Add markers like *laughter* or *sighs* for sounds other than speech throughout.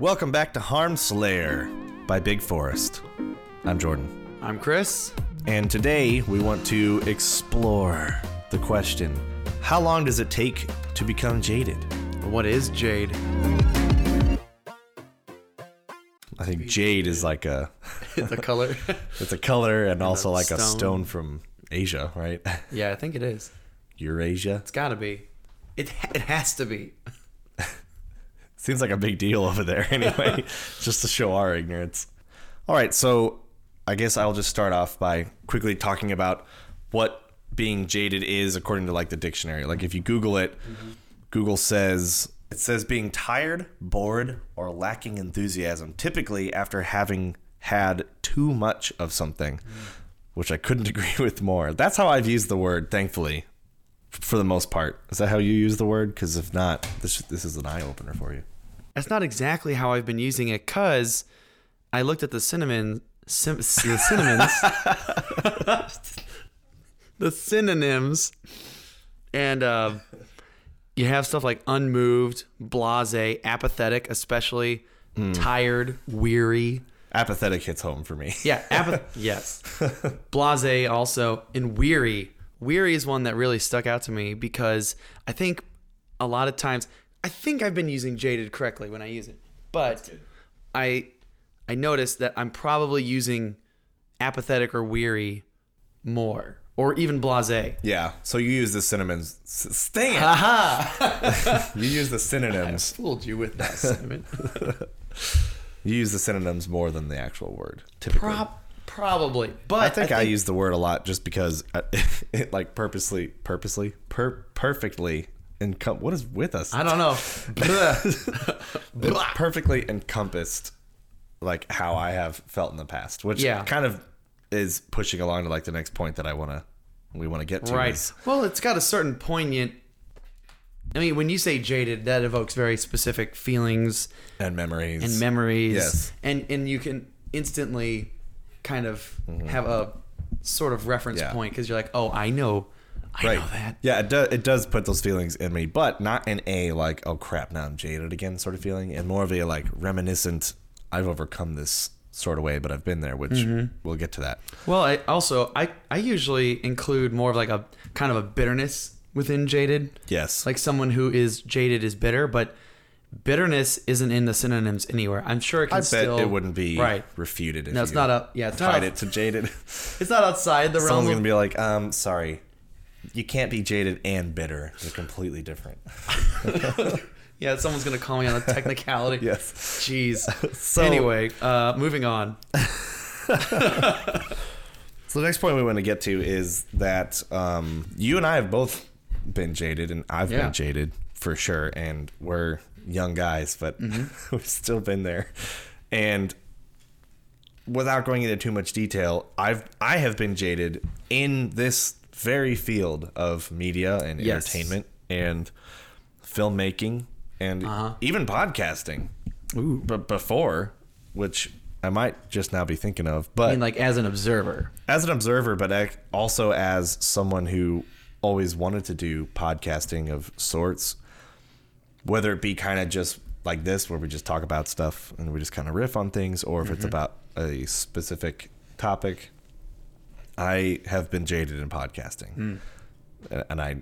Welcome back to Harm Slayer by Big Forest. I'm Jordan. I'm Chris. And today we want to explore the question How long does it take to become jaded? What is jade? I think jade is like a *laughs* the color? *laughs* it's a color and also like a stone. stone from Asia, right? yeah, I think it is. *laughs* Eurasia. It's got to be. It it has to be. Seems like a big deal over there *laughs* anyway, just to show our ignorance. All right, so I guess I'll just start off by quickly talking about what being jaded is according to like the dictionary. Like if you Google it, mm-hmm. Google says it says being tired, bored, or lacking enthusiasm, typically after having had too much of something, mm. which I couldn't *laughs* agree with more. That's how I've used the word, thankfully, for the most part. Is that how you use the word? Because if not, this this is an eye opener for you. That's not exactly how I've been using it cuz I looked at the cinnamon sim, the cinnamons *laughs* the synonyms and uh, you have stuff like unmoved, blase, apathetic, especially tired, weary. Apathetic hits home for me. Yeah, apath- *laughs* yes. Blase also and weary. Weary is one that really stuck out to me because I think a lot of times I think I've been using jaded correctly when I use it. But I I noticed that I'm probably using apathetic or weary more or even blase. Yeah. So you use the synonyms. Stay it. You use the synonyms. I fooled you with that. *laughs* You use the synonyms more than the actual word. Typically. Prob- probably. But I think I, use the word a lot just because I, uh, *laughs* it like purposely, purposely, per, perfectly encom- What is with us? I don't know. *laughs* It *laughs* perfectly encompassed like how I have felt in the past, which Yeah. kind of is pushing along to like the next point that I want to we want to get to. Right. is- Well, it's got a certain poignant. I mean, when you say jaded, that evokes very specific feelings and memories and memories. Yes. And and you can instantly kind of have a sort of reference Mm-hmm. Yeah. point because you're like, oh, I know, I Right. know that. Yeah, it does. It does put those feelings in me, but not in a like, oh crap, now I'm jaded again sort of feeling, and more of a like reminiscent. I've overcome this sort of way, but I've been there, which Mm-hmm. we'll get to that. Well, I also I I usually include more of like a kind of a bitterness within jaded. Yes, Like someone who is jaded is bitter, but bitterness isn't in the synonyms anywhere. I'm sure it can I bet still it wouldn't be right. refuted. If No, it's not a yeah. It's not, tied a- it to jaded. *laughs* it's not outside the realm. Someone's gonna be like, um, sorry, you can't be jaded and bitter. They're completely different. *laughs* Yeah, someone's gonna call me on a technicality. *laughs* Yes. Jeez. *laughs* So- anyway, uh, moving on. So the next point we want to get to is that um, you and I have both been jaded, and I've Yeah. been jaded for sure, and we're young guys, but Mm-hmm. we've still been there. And without going into too much detail, I've I have been jaded in this very field of media and Yes. entertainment and filmmaking and Uh-huh. even podcasting. Ooh. But before, which I might just now be thinking of, but I mean, like as an observer. as an observer, but also as someone who always wanted to do podcasting of sorts, whether it be kind of just like this, where we just talk about stuff and we just kind of riff on things, or if it's about a specific topic. I have been jaded in podcasting, hmm. A- and I,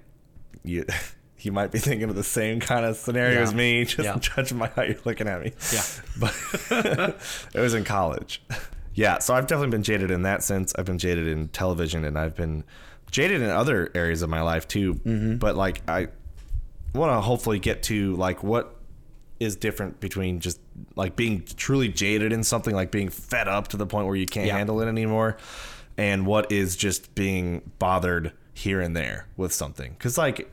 you, *laughs* you might be thinking of the same kind of scenario Yeah. as me, just Yeah. judging by how you're looking at me. Yeah. *laughs* but *laughs* it was in college. Yeah, so I've definitely been jaded in that sense. I've been jaded in television, and I've been jaded in other areas of my life too. Mm-hmm. But like, I want to hopefully get to like what is different between just like being truly jaded in something, like being fed up to the point where you can't Yeah. handle it anymore, and what is just being bothered here and there with something. Because like,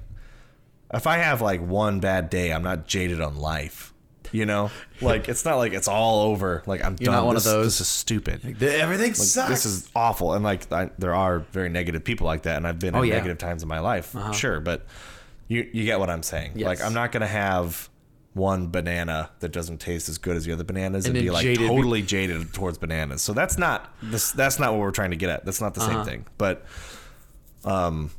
if I have like one bad day, I'm not jaded on life. You know, *laughs* like it's not like it's all over. Like I'm You're done. not one of those. This is stupid. Everything Like, sucks. This is awful, and like I, there are very negative people like that, and I've been Oh, in yeah. negative times in my life, uh-huh. sure. But you you get what I'm saying. Yes. Like I'm not gonna have one banana that doesn't taste as good as the other bananas and, And be like jaded totally jaded towards bananas. So that's not this. That's not what we're trying to get at. That's not the Uh-huh. same thing. But um,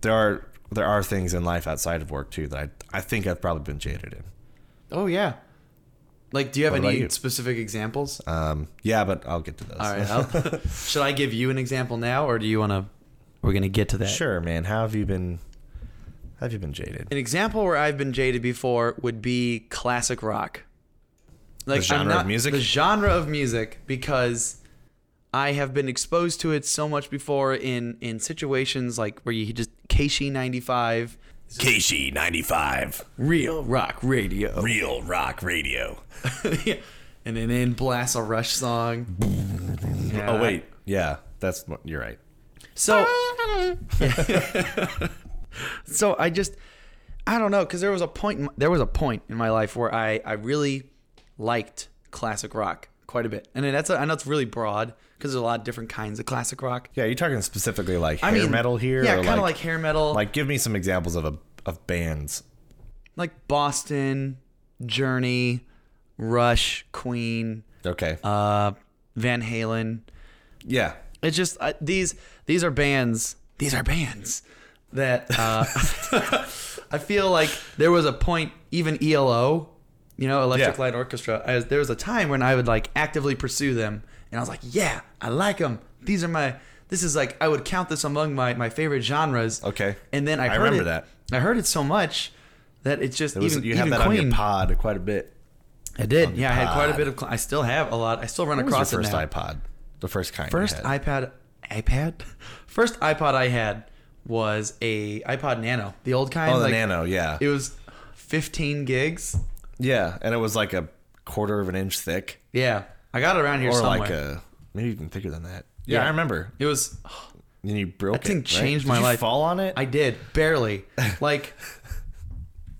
there are there are things in life outside of work too that I I think I've probably been jaded in. oh yeah. Like, do you have What any you? specific examples? Um, yeah, but I'll get to those. All right. *laughs* *laughs* Should I give you an example now, or do you want to? We're gonna get to that. sure, man. How have you been? Have you been jaded? An example where I've been jaded before would be classic rock. Like the genre I'm of music? The genre of music because I have been exposed to it so much before in in situations like where you just KSHE 95 KSHE ninety five, real rock radio. real rock radio. *laughs* Yeah. and then in blast a Rush song. Yeah. Oh wait, yeah, that's you're right. So, *laughs* *laughs* *laughs* so I just, I don't know, because there was a point, in- there was a point in my life where I, I really liked classic rock quite a bit, and that's, a, I know it's really broad because there's a lot of different kinds of classic rock. Yeah, you're talking specifically like I hair mean, metal here. yeah, kind of like, hair metal, like, like give me some examples of a of bands. Like Boston, Journey, Rush, Queen, Okay, uh, Van Halen. yeah, It's just uh, these these are bands. These are bands that uh, *laughs* I feel like there was a point. Even ELO, you know, Electric Yeah. Light Orchestra. I there was a time when I would like actively pursue them, and I was like, yeah, I like them. These are my. This is like I would count this among my my favorite genres. Okay. And then I, I heard remember it- that. I heard it so much that it's just it was, even you even have that Queen. on your pod quite a bit. I did. Yeah, I had quite a bit of. I still have a lot. I still run What was across your it first iPod? The first kind. First iPad, iPad, *laughs* first iPod I had was a iPod Nano, the old kind. Oh, the like, Nano. Yeah, It was 15 gigs. yeah, and it was like a quarter of an inch thick, Yeah, I got it around here or somewhere. like a maybe even thicker than that. Yeah, Yeah. I remember. it was. And you broke That thing it. right? changed Did my you life. Fall on it? I did barely. *laughs* Like,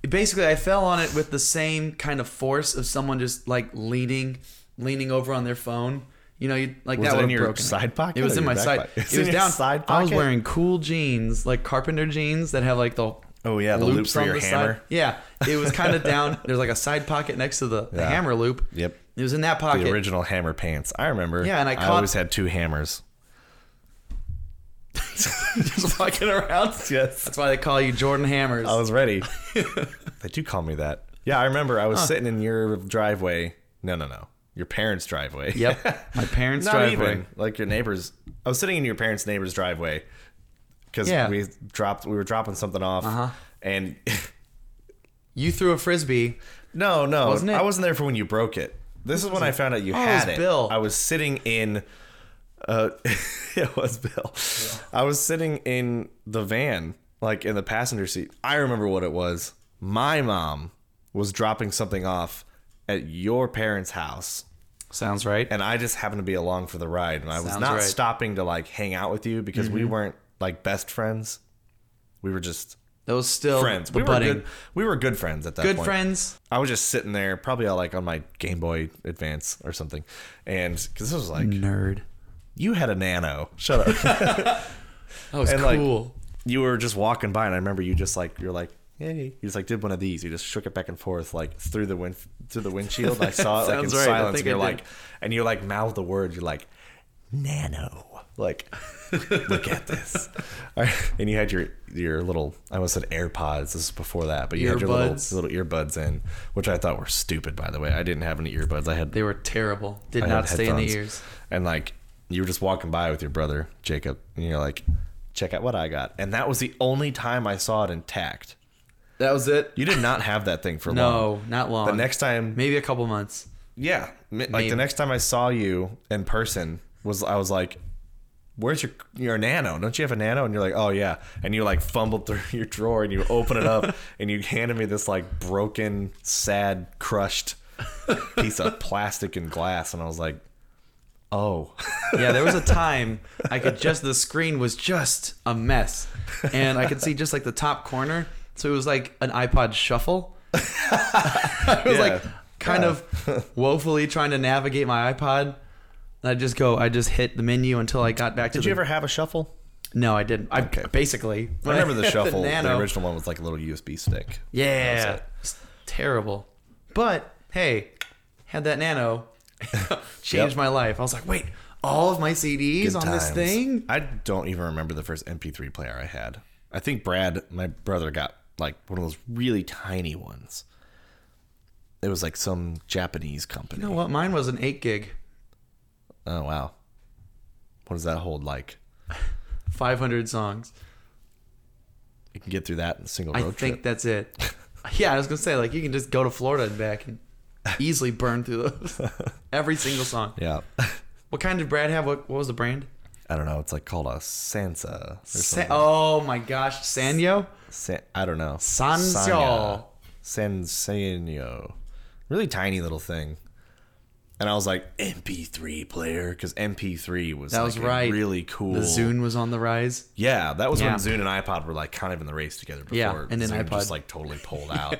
basically, I fell on it with the same kind of force of someone just like leaning, leaning over on their phone. You know, you, like Was that would in have your broken. side pocket It was in my side. pocket? It was in down. side pocket? I was wearing cool jeans, like carpenter jeans that have like the Oh, yeah, the loop for your the hammer. Side. Yeah, it was *laughs* kind of down. There's like a side pocket next to the, the Yeah. hammer loop. Yep. It was in that pocket. The original hammer pants. I remember. Yeah, and I I always had two hammers. *laughs* just walking around. Yes. That's why they call you Jordan Hammers. I was ready. *laughs* they do call me that. Yeah, I remember I was sitting in your driveway. No, no, no. Your parents' driveway. Yep, *laughs* my parents' Not driveway. even like your neighbors. I was sitting in your parents' neighbor's driveway because Yeah. we dropped. We were dropping something off, Uh-huh. and You threw a frisbee. no, no, Wasn't it? I wasn't there for when you broke it. This is when I found out you Oh, it had was it. Bill. I was sitting in. Uh, *laughs* it was Bill. I was sitting in the van, like in the passenger seat. I remember what it was. My mom was dropping something off at your parents' house Sounds right. and I just happened to be along for the ride, and I was Sounds not right. stopping to like hang out with you because we mm-hmm. weren't like best friends. We were just Those still friends. We budding. were good. We were good friends at that Good point. friends. I was just sitting there, probably uh, like on my Game Boy Advance or something, and because this was like Nerd. you had a Nano. Shut up. *laughs* That was And, like, cool. you were just walking by, and I remember you just like you're like. Hey, you just like did one of these. He just shook it back and forth like through the wind through the windshield. I saw it *laughs* like in right. Silence, and you're like, and you like mouth the word. You're like, nano. Like, *laughs* look at this. *laughs* Right. And you had your your little I almost said AirPods. This is before that, but you had your little Earbuds. little earbuds in, which I thought were stupid. By the way, I didn't have any earbuds. I had They were terrible. Did I not stay in the ears. And like you were just walking by with your brother Jacob, and you're like, check out what I got. And that was the only time I saw it intact. That was it. You did not have that thing for long. No, not long. The next time, maybe a couple months. yeah, like Maybe. the next time I saw you in person was I was like, "Where's your your nano? Don't you have a nano?" And you're like, "Oh yeah." And you like fumbled through *laughs* your drawer and you open it up *laughs* and you handed me this like broken, sad, crushed *laughs* piece of plastic and glass, and I was like, "Oh." Yeah, there was a time I could just the screen was just a mess, and I could see just like the top corner. So it was like an iPod Shuffle. *laughs* I was Yeah. like kind of woefully trying to navigate my iPod. And I just go, I just hit the menu until I got back to Did the. you ever have a shuffle? No, I didn't. I Okay. basically. I remember the *laughs* shuffle. the, Nano. original one was like a little USB stick. Yeah, it. it's terrible. But hey, had that Nano *laughs* changed Yep. my life. I was like, wait, all of my CDs Good on this thing? I don't even remember the first MP3 player I had. I think Brad, my brother, got like one of those really tiny ones. It was like some Japanese company. You know what? Mine was an eight gig, Oh wow. What does that hold like? five hundred songs. You can get through that in a single road I think trip. that's it. *laughs* yeah, I was gonna say like you can just go to Florida and back and *laughs* easily burn through those *laughs* every single song. Yeah. What kind did Brad have? What, what was the brand? I don't know. It's like called a Sansa or Sa- oh my gosh, Sanyo. San- I don't know. Sanyo. Sanya. Really tiny little thing. And I was like, MP3 player, because MP3 was That like was right. really cool. The Zune was on the rise. Yeah, that was Yeah. when Zune and iPod were like kind of in the race together before Yeah, and then Zune iPod. just like totally pulled out.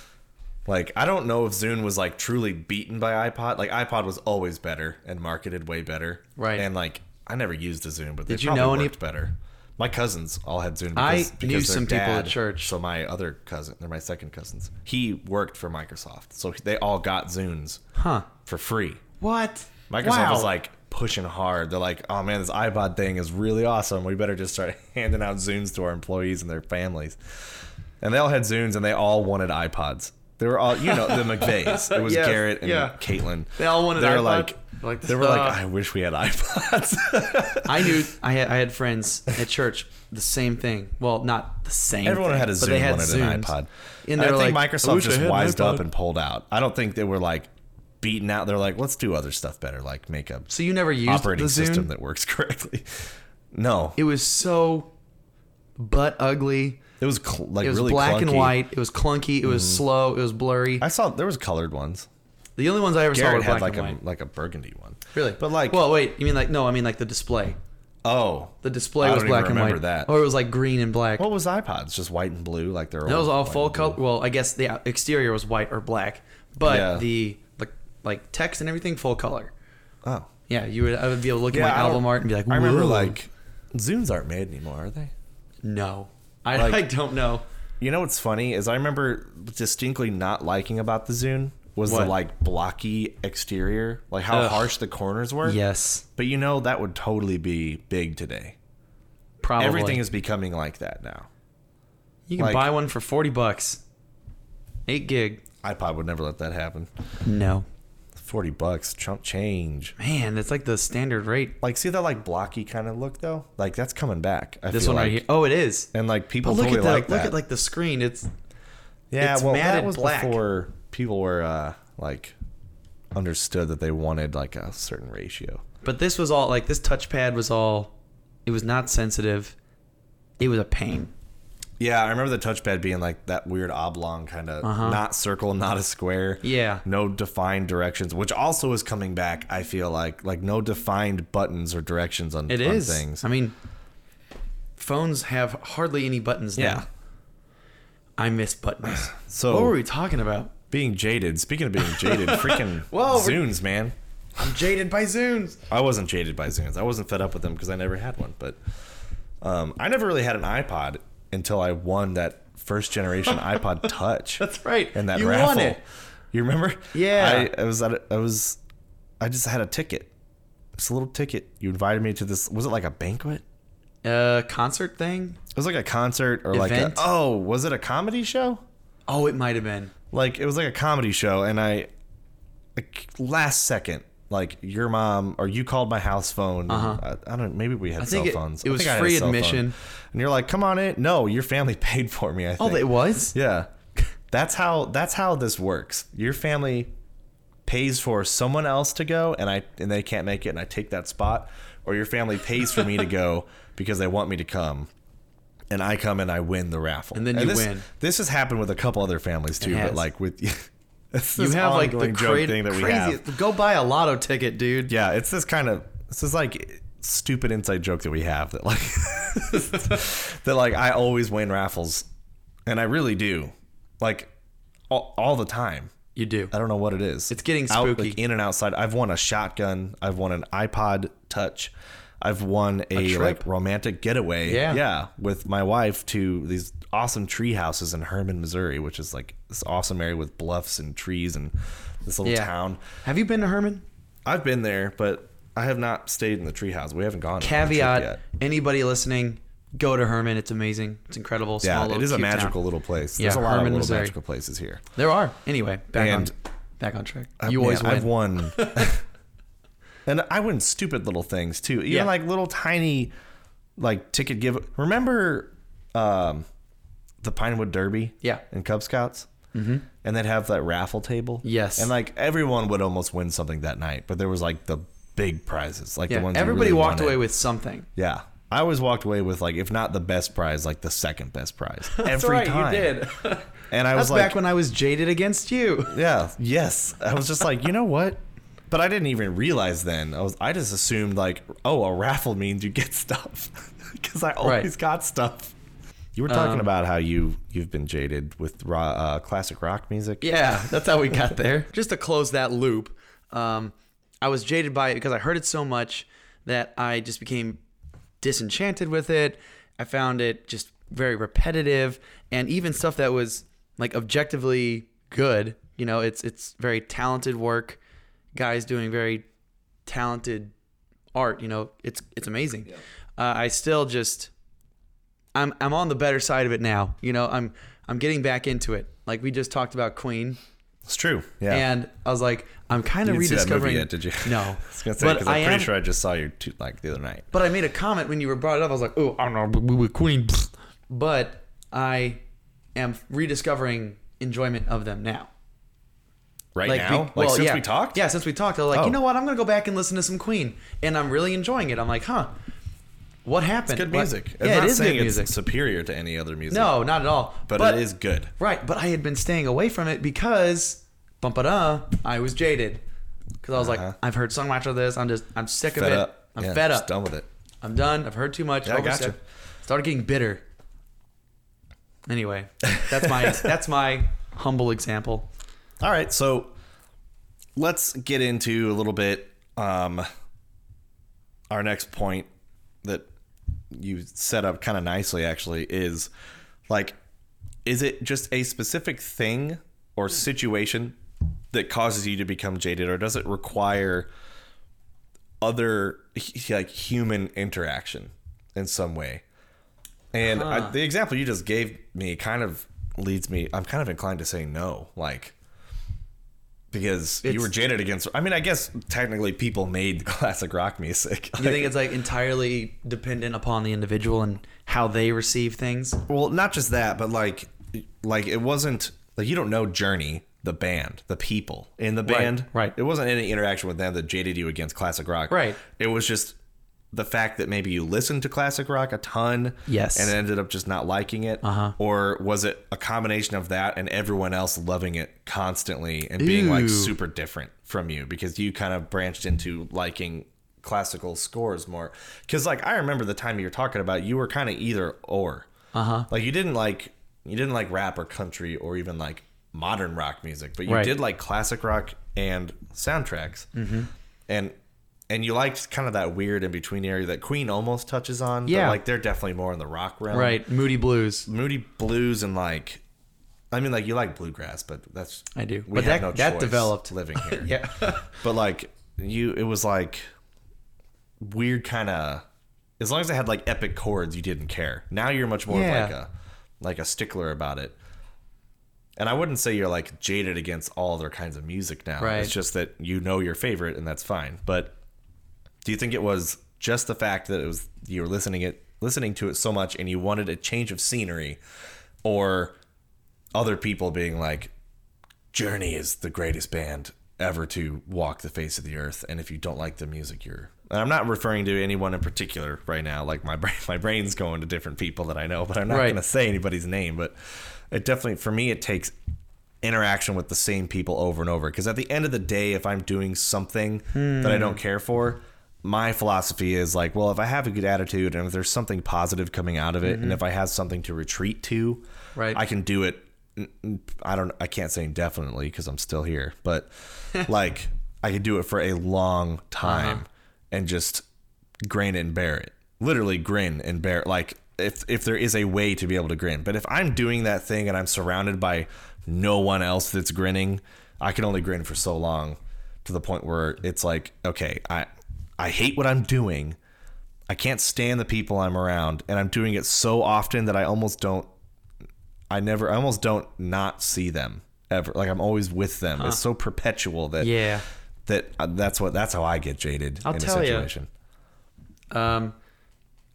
*laughs* like I don't know if Zune was like truly beaten by iPod. Like iPod was always better and marketed way better. Right. And like I never used a Zune, but Did you know any- better. My cousins all had. I Because, knew because their some people at dad- church. So my other cousin, they're my second cousins. He worked for Microsoft, so they all got Zunes Huh? for free. What? Microsoft wow. was like pushing hard. They're like, "Oh man, this iPod thing is really awesome. We better just start *laughs* handing out Zunes to our employees and their families." And they all had Zunes, and they all wanted iPods. They were all, you know, the McVeighs. It was *laughs* Yes, Garrett and yeah. Caitlin. They all wanted They were iPod? like, Like, they were like, uh, "I wish we had iPods." *laughs* I knew I had I had friends at church the same thing. Well, not the same. Everyone thing, had a but Zune, they had wanted an iPod. And I think like, Microsoft just wised up and pulled out. I don't think they were like beaten out. They're like, "Let's do other stuff better, like make a So you never used operating system that works *laughs* correctly." No, It was so butt ugly. It was cl- like It was really black and clunky. Mm-hmm. white. It was clunky. It was slow. It was blurry. I saw there was colored ones. the only ones I ever saw were had black like and a white. like a burgundy one. Really? But like, well, wait. You mean like no? I mean like the display. oh, The display I was don't even black and remember white. that. Or it was like green and black. what was iPods? Just white and blue, like they're. that was all full color. Well, I guess the exterior was white or black, but Yeah. the like like text and everything full color. Oh, Yeah, you would. I would be able to look at my I don't- album art and be like, I remember "Whoa." like Zunes aren't made anymore, are they? no. I, Like- I don't know. You know what's funny is I remember distinctly not liking about the Zune was What? the like blocky exterior, like how Ugh. harsh the corners were. Yes, But you know that would totally be big today. probably. Everything is becoming like that now. You can like- buy one for forty bucks. Eight gig. iPod would never let that happen. No. Forty bucks, chump change. Man, that's like the standard rate. Like, see that like blocky kind of look though? Like that's coming back. I This feel one like. right here. Oh, it is. And like people But look totally at the like look at like the screen. It's yeah, it's well, that was black. before people were uh, like understood that they wanted like a certain ratio. but this was all like this touchpad was all. It was not sensitive. It was a pain. Yeah, I remember the touchpad being like that weird oblong kind of Uh-huh. not circle, *laughs* not a square. Yeah. No defined directions, which also is coming back. I feel like like no defined buttons or directions on, It on is. things. I mean, phones have hardly any buttons Yeah. now. I miss buttons. *sighs* So what were we talking about? being jaded. Speaking of being jaded, *laughs* freaking Whoa, Zunes, man. I'm jaded by Zunes. I wasn't jaded by Zunes. I wasn't fed up with them because I never had one. But um, I never really had an iPod until I won that first generation *laughs* iPod Touch. That's right. And that you raffle. won it. You remember? Yeah. I, I was at a, I was I just had a ticket. Just a little ticket. You invited me to this was it like a banquet? A concert thing. It was like a concert or like a Event? Oh, was it a comedy show? Oh, it might have been. Like it was like a comedy show and I like last second like your mom or you called my house phone. Uh-huh. I, I don't. Maybe we had I cell think it- phones. it I was I had a free admission. and you're like, "Come on in." No, your family *laughs* paid for me. I Oh, it was. Yeah, that's how that's how this works. Your family pays for someone else to go, and I and they can't make it, and I take that spot, or your family pays for me to go *laughs* because they want me to come. And I come and I win the raffle, And then you this, win. This has happened with a couple other families too, but like with *laughs* it's You have like the cra- thing that we craziest. have. Go buy a lotto ticket, dude. Yeah, it's this kind of this is like stupid inside joke that we have that like *laughs* that like I always win raffles, and I really do, like all, all the time. You do. I don't know what it is. It's getting Out, spooky. like, in and outside. I've won a shotgun. I've won an iPod Touch. I've won a, trip? like romantic getaway. Yeah. yeah, with my wife to these awesome tree houses in Hermann, Missouri, which is like this awesome area with bluffs and trees and this little Yeah. town. Have you been to Hermann? I've been there, but I have not stayed in the treehouse. We haven't gone. on the trip Caveat: yet. Anybody listening, Go to Hermann. It's amazing. It's incredible. Small Yeah, little it is a cute town. magical little place. Yeah, There's a lot Hermann, of little Missouri. magical places here. There are. Anyway, back And- on back on track. Uh, You man, always win. I've won. *laughs* and I win stupid little things too. Even Yeah. like little tiny like ticket give remember um the Pinewood Derby? Yeah. And Cub Scouts? Mm-hmm. And they'd have that raffle table. Yes. And like everyone would almost win something that night, but there was like the big prizes, like yeah, the ones everybody really walked wanted. away with something. Yeah. I always walked away with like, if not the best prize, like the second best prize *laughs* every time. You did. *laughs* *laughs* And I was like, back when I was jaded against you. yeah, yes. I was just like, you know what? But I didn't even realize then. I was, I just assumed like, oh, a raffle means you get *laughs* stuff, because I always Right. got stuff. You were talking Um, about how you you've been jaded with ro- uh, classic rock music. Yeah, that's how we got *laughs* there. Just to close that loop, um, I was jaded by it because I heard it so much that I just became disenchanted with it. I found it just very repetitive, and even stuff that was like objectively good. You know, it's it's very talented work, guys doing very talented art. You know, it's it's amazing. Uh, I still just I'm I'm on the better side of it now. You know, I'm I'm getting back into it. Like we just talked about Queen, It's true. Yeah. and I was like, I'm kind of didn't see that movie rediscovering. yet, did you? No, *laughs* I was gonna say but because I I'm pretty am. sure I just saw you two, like the other night. But I made a comment when you were brought it up. I was like, oh, I don't know, we were Queen. *laughs* But I am rediscovering enjoyment of them now. Right Like, now, be- like since yeah. we talked. Yeah, since we talked, I was like, Oh. you know what? I'm gonna go back and listen to some Queen, and I'm really enjoying it. I'm like, huh, what happened? Good music. I'm Yeah, not it is saying good music. It's superior to any other music. No, not at all. but, it is good. Right, but I had been staying away from it because, bum I was jaded. Because I was Uh-huh. like, I've heard so much of this. I'm just, I'm sick Fed of it. up. I'm Yeah, fed up. Done with it. I'm done. I've heard too much. Yeah, I Overstep. gotcha. Started getting bitter. Anyway, that's my *laughs* that's my humble example. All right, so let's get into a little bit um, our next point that you set up kind of nicely. Actually, is like, is it just a specific thing or situation that causes you to become jaded, or does it require other like human interaction in some way? And I, the example you just gave me kind of leads me. I'm kind of inclined to say no, like because you were jaded against. I mean, I guess technically people made *laughs* classic rock music. You think it's like entirely dependent upon the individual and how they receive things? well, not just that, but like, like it wasn't like you don't know Journey, the band, the people in the band. right. It wasn't any interaction with them that jaded you against classic rock. Right. It was just the fact that maybe you listened to classic rock a ton. Yes. And ended up just not liking it. Uh-huh. Or was it a combination of that and everyone else loving it constantly and being like super different from you because you kind of branched into liking classical scores more? Because like I remember the time you were talking about, you were kind of either or. Uh huh. Like you didn't like you didn't like rap or country or even like modern rock music, but you Right. did like classic rock and soundtracks. Mm-hmm. And and you liked kind of that weird in between area that Queen almost touches on. Yeah. but like they're definitely more in the rock realm. Right. Moody Blues. Moody blues and like I mean like you like bluegrass, but that's I do. We But that- no that developed. living *laughs* here. Yeah. But like you it was like weird kind of as long as it had like epic chords you didn't care. Now you're much more of Yeah. like a like a stickler about it. And I wouldn't say you're like jaded against all other kinds of music now. Right. It's just that you know your favorite and that's fine. But do you think it was just the fact that it was you were listening it listening to it so much and you wanted a change of scenery or other people being like Journey is the greatest band ever to walk the face of the earth. And if you don't like the music you're and I'm not referring to anyone in particular right now. Like my brain *laughs* my brain's going to different people that I know but I'm not Right. going to say anybody's name but it definitely for me it takes interaction with the same people over and over. Because at the end of the day if I'm doing something that I hmm. don't care for my philosophy is like well if I have a good attitude and if there's something positive coming out of it and mm-hmm. if I have something to retreat to Right. I can do it I don't I can't say indefinitely because I'm still here but *laughs* like I could do it for a long time uh-huh. and just grin and bear it literally grin and bear It. like if if there is a way to be able to grin but if I'm doing that thing and I'm surrounded by no one else that's grinning I can only grin for so long to the point where it's like okay I I hate what I'm doing I can't stand the people I'm around, and I'm doing it so often that I almost don't. I never, I almost don't not see them ever. Like I'm always with them. It's so perpetual that Yeah. that uh, that's what that's how I get jaded I'll in tell a situation. Um,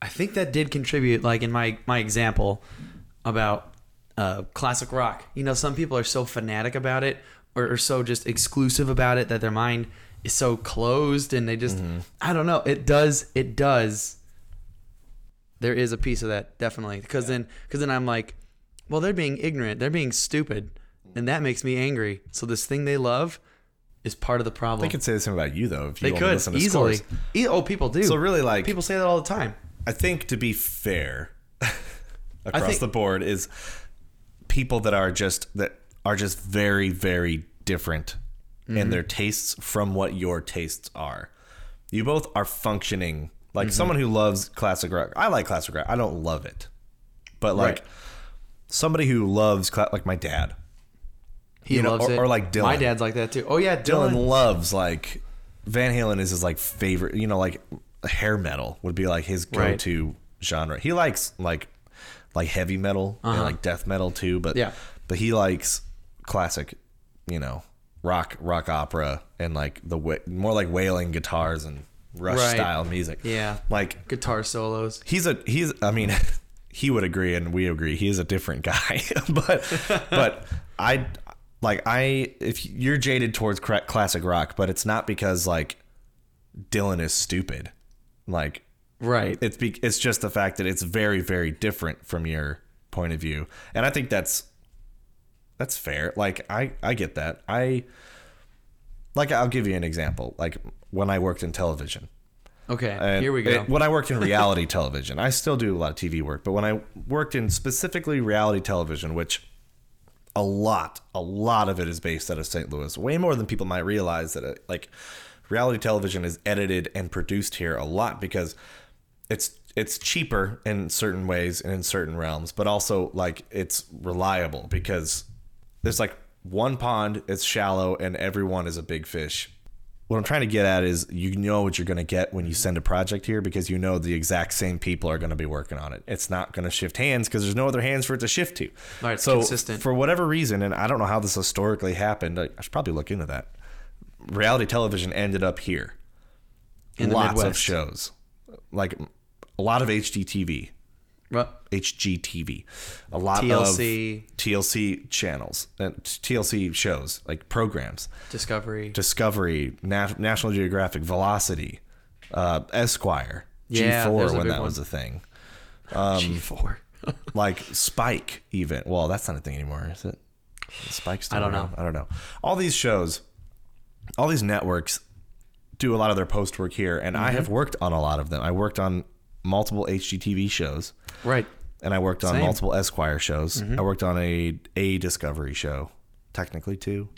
I think that did contribute, like in my my example about uh, classic rock. You know, some people are so fanatic about it, or, or so just exclusive about it that their mind is so closed, and they just Mm-hmm. I don't know. It does. It does. There is a piece of that definitely, because then because then I'm like, well, they're being ignorant, they're being stupid, and that makes me angry. So this thing they love is part of the problem. They could say the same about you though if you They could listen to easily. E- oh, people do. So really, like people say that all the time. I think to be fair *laughs* across think- the board is people that are just that are just very very different Mm-hmm. in their tastes from what your tastes are. You both are functioning like Mm-hmm. someone who loves classic rock. I like classic rock. I don't love it. But like Right. somebody who loves cla- like my dad. He You know, loves or- it. or like My dad's like that too. Oh yeah, Dylan Dylan. loves like Van Halen is his like favorite, you know, like hair metal would be like his go-to genre. He likes like like heavy metal and like death metal too, but Uh-huh. Yeah. but he likes classic, you know, rock rock opera and like the more like wailing guitars and rush Right. style music. Yeah. Like Guitar solos. he's a he's I mean *laughs* he would agree and we agree he is a different guy *laughs* but but I like I if you're jaded towards classic rock but it's not because like Dylan is stupid like Right. it's be, it's just the fact that it's very very different from your point of view and I think that's that's fair like I I get that I like I'll give you an example like when I worked in television Okay. and here we go. it- when I worked in reality television, I still do a lot of TV work, but when I worked in specifically reality television, which a lot, a lot of it is based out of St. Louis, way more than people might realize that it, like reality television is edited and produced here a lot because it's it's cheaper in certain ways and in certain realms, but also like it's reliable because there's like one pond, it's shallow, and everyone is a big fish. What I'm trying to get at is you know what you're going to get when you send a project here because you know the exact same people are going to be working on it. It's not going to shift hands because there's no other hands for it to shift to. Right, it's so consistent. for whatever reason, and I don't know how this historically happened, I should probably look into that. Reality television ended up here. In the Lots of shows, like a lot of HGTV, Ru- HGTV, a lot TLC. of TLC TLC channels, and TLC shows like programs, Discovery. Discovery, Nat- National Geographic, Velocity, uh, Esquire, Yeah, G4 when that one. was a thing, G4. like Spike even. Well, that's not a thing anymore, is it? Spike's still I don't around? know. I don't know. All these shows, all these networks do a lot of their post work here, and Mm-hmm. I have worked on a lot of them. I worked on multiple HGTV shows. right. and I worked on Same. Mm-hmm. multiple Esquire shows. I worked on a a Discovery show, technically too,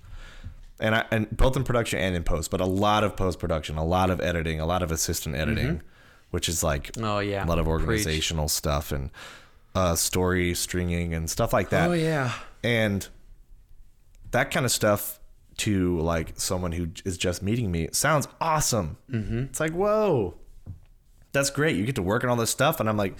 and I and both in production and in post, but a lot of post production, a lot of editing, a lot of assistant editing, which is like Oh, yeah. a lot of Preach. organizational stuff and uh, story stringing and stuff like that. Oh yeah. And that kind of stuff to like someone who is just meeting me sounds awesome. Mm-hmm. It's like, whoa, that's great. You get to work on all this stuff. And I'm like,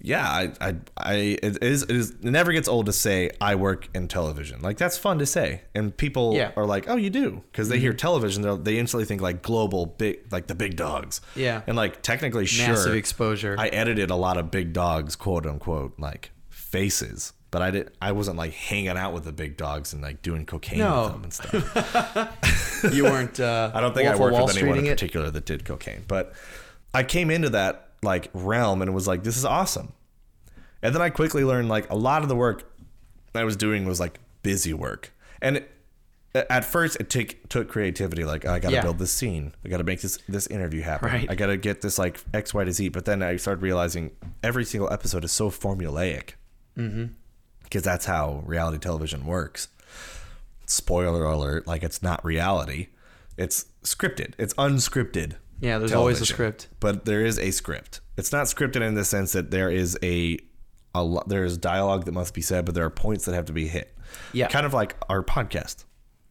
yeah, I, I, I it is, it is, it never gets old to say I work in television. Like that's fun to say. And people Yeah. are like, oh, you do. Cause they hear television. They instantly think like global big, like the big dogs. Yeah. And like technically Massive sure exposure. I edited a lot of big dogs, quote unquote, like faces. But I didn't. I wasn't like hanging out with the big dogs and like doing cocaine No. with them and stuff. *laughs* you weren't. Uh, *laughs* I don't think Wolf I worked Wall with anyone in Streeting it? particular that did cocaine, but I came into that like realm and was like, this is awesome. And then I quickly learned like a lot of the work I was doing was like busy work, and it, at first it take, took creativity. Like I got to Yeah. build this scene, I got to make this this interview happen, Right. I got to get this like X Y to Z. But then I started realizing every single episode is so formulaic, mm-hmm. because that's how reality television works spoiler alert like it's not reality it's scripted it's unscripted Yeah, there's always a script. but there is a script it's not scripted in the sense that there is a a lo- there is dialogue that must be said but there are points that have to be hit Yeah. kind of like our podcast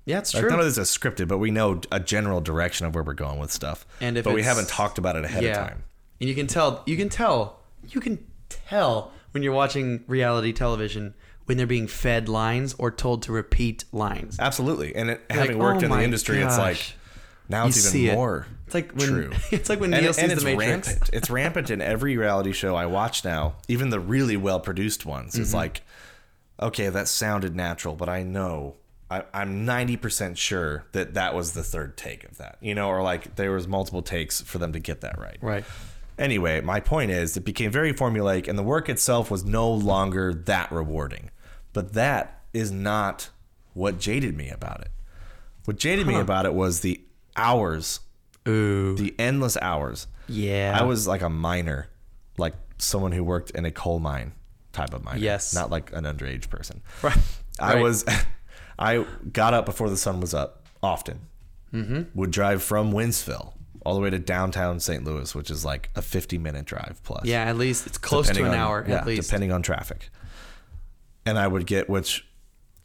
Yeah, it's like true. none of this is scripted but we know a general direction of where we're going with stuff And if but we haven't talked about it ahead yeah. of time and you can tell you can tell you can tell when you're watching reality television when they're being fed lines or told to repeat lines. Absolutely. And it, having Like, worked oh in the industry, it's like gosh. Now You it's see even it. more It's like when true. *laughs* it's like when and, Neo it- sees and the it's Matrix. rampant. It's rampant in every reality show I watch now, even the really well produced ones. Mm-hmm. It's like, okay, that sounded natural, but I know I, I'm 90% sure that that was the third take of that, you know, or like there was multiple takes for them to get that right. Right. Anyway, my point is it became very formulaic and the work itself was no longer that rewarding. But that is not what jaded me about it. What jaded me about it was the hours, Ooh. the endless hours. Yeah. I was like a miner, like someone who worked in a coal mine type of miner. Yes. Not like an underage person. Right. I Right. was, *laughs* I got up before the sun was up often. Mm-hmm. Would drive from Wentzville all the way to downtown St. Louis, which is like a 50 minute drive plus. Yeah, at least it's close to an on- hour yeah, at least. depending on traffic. And I would get which,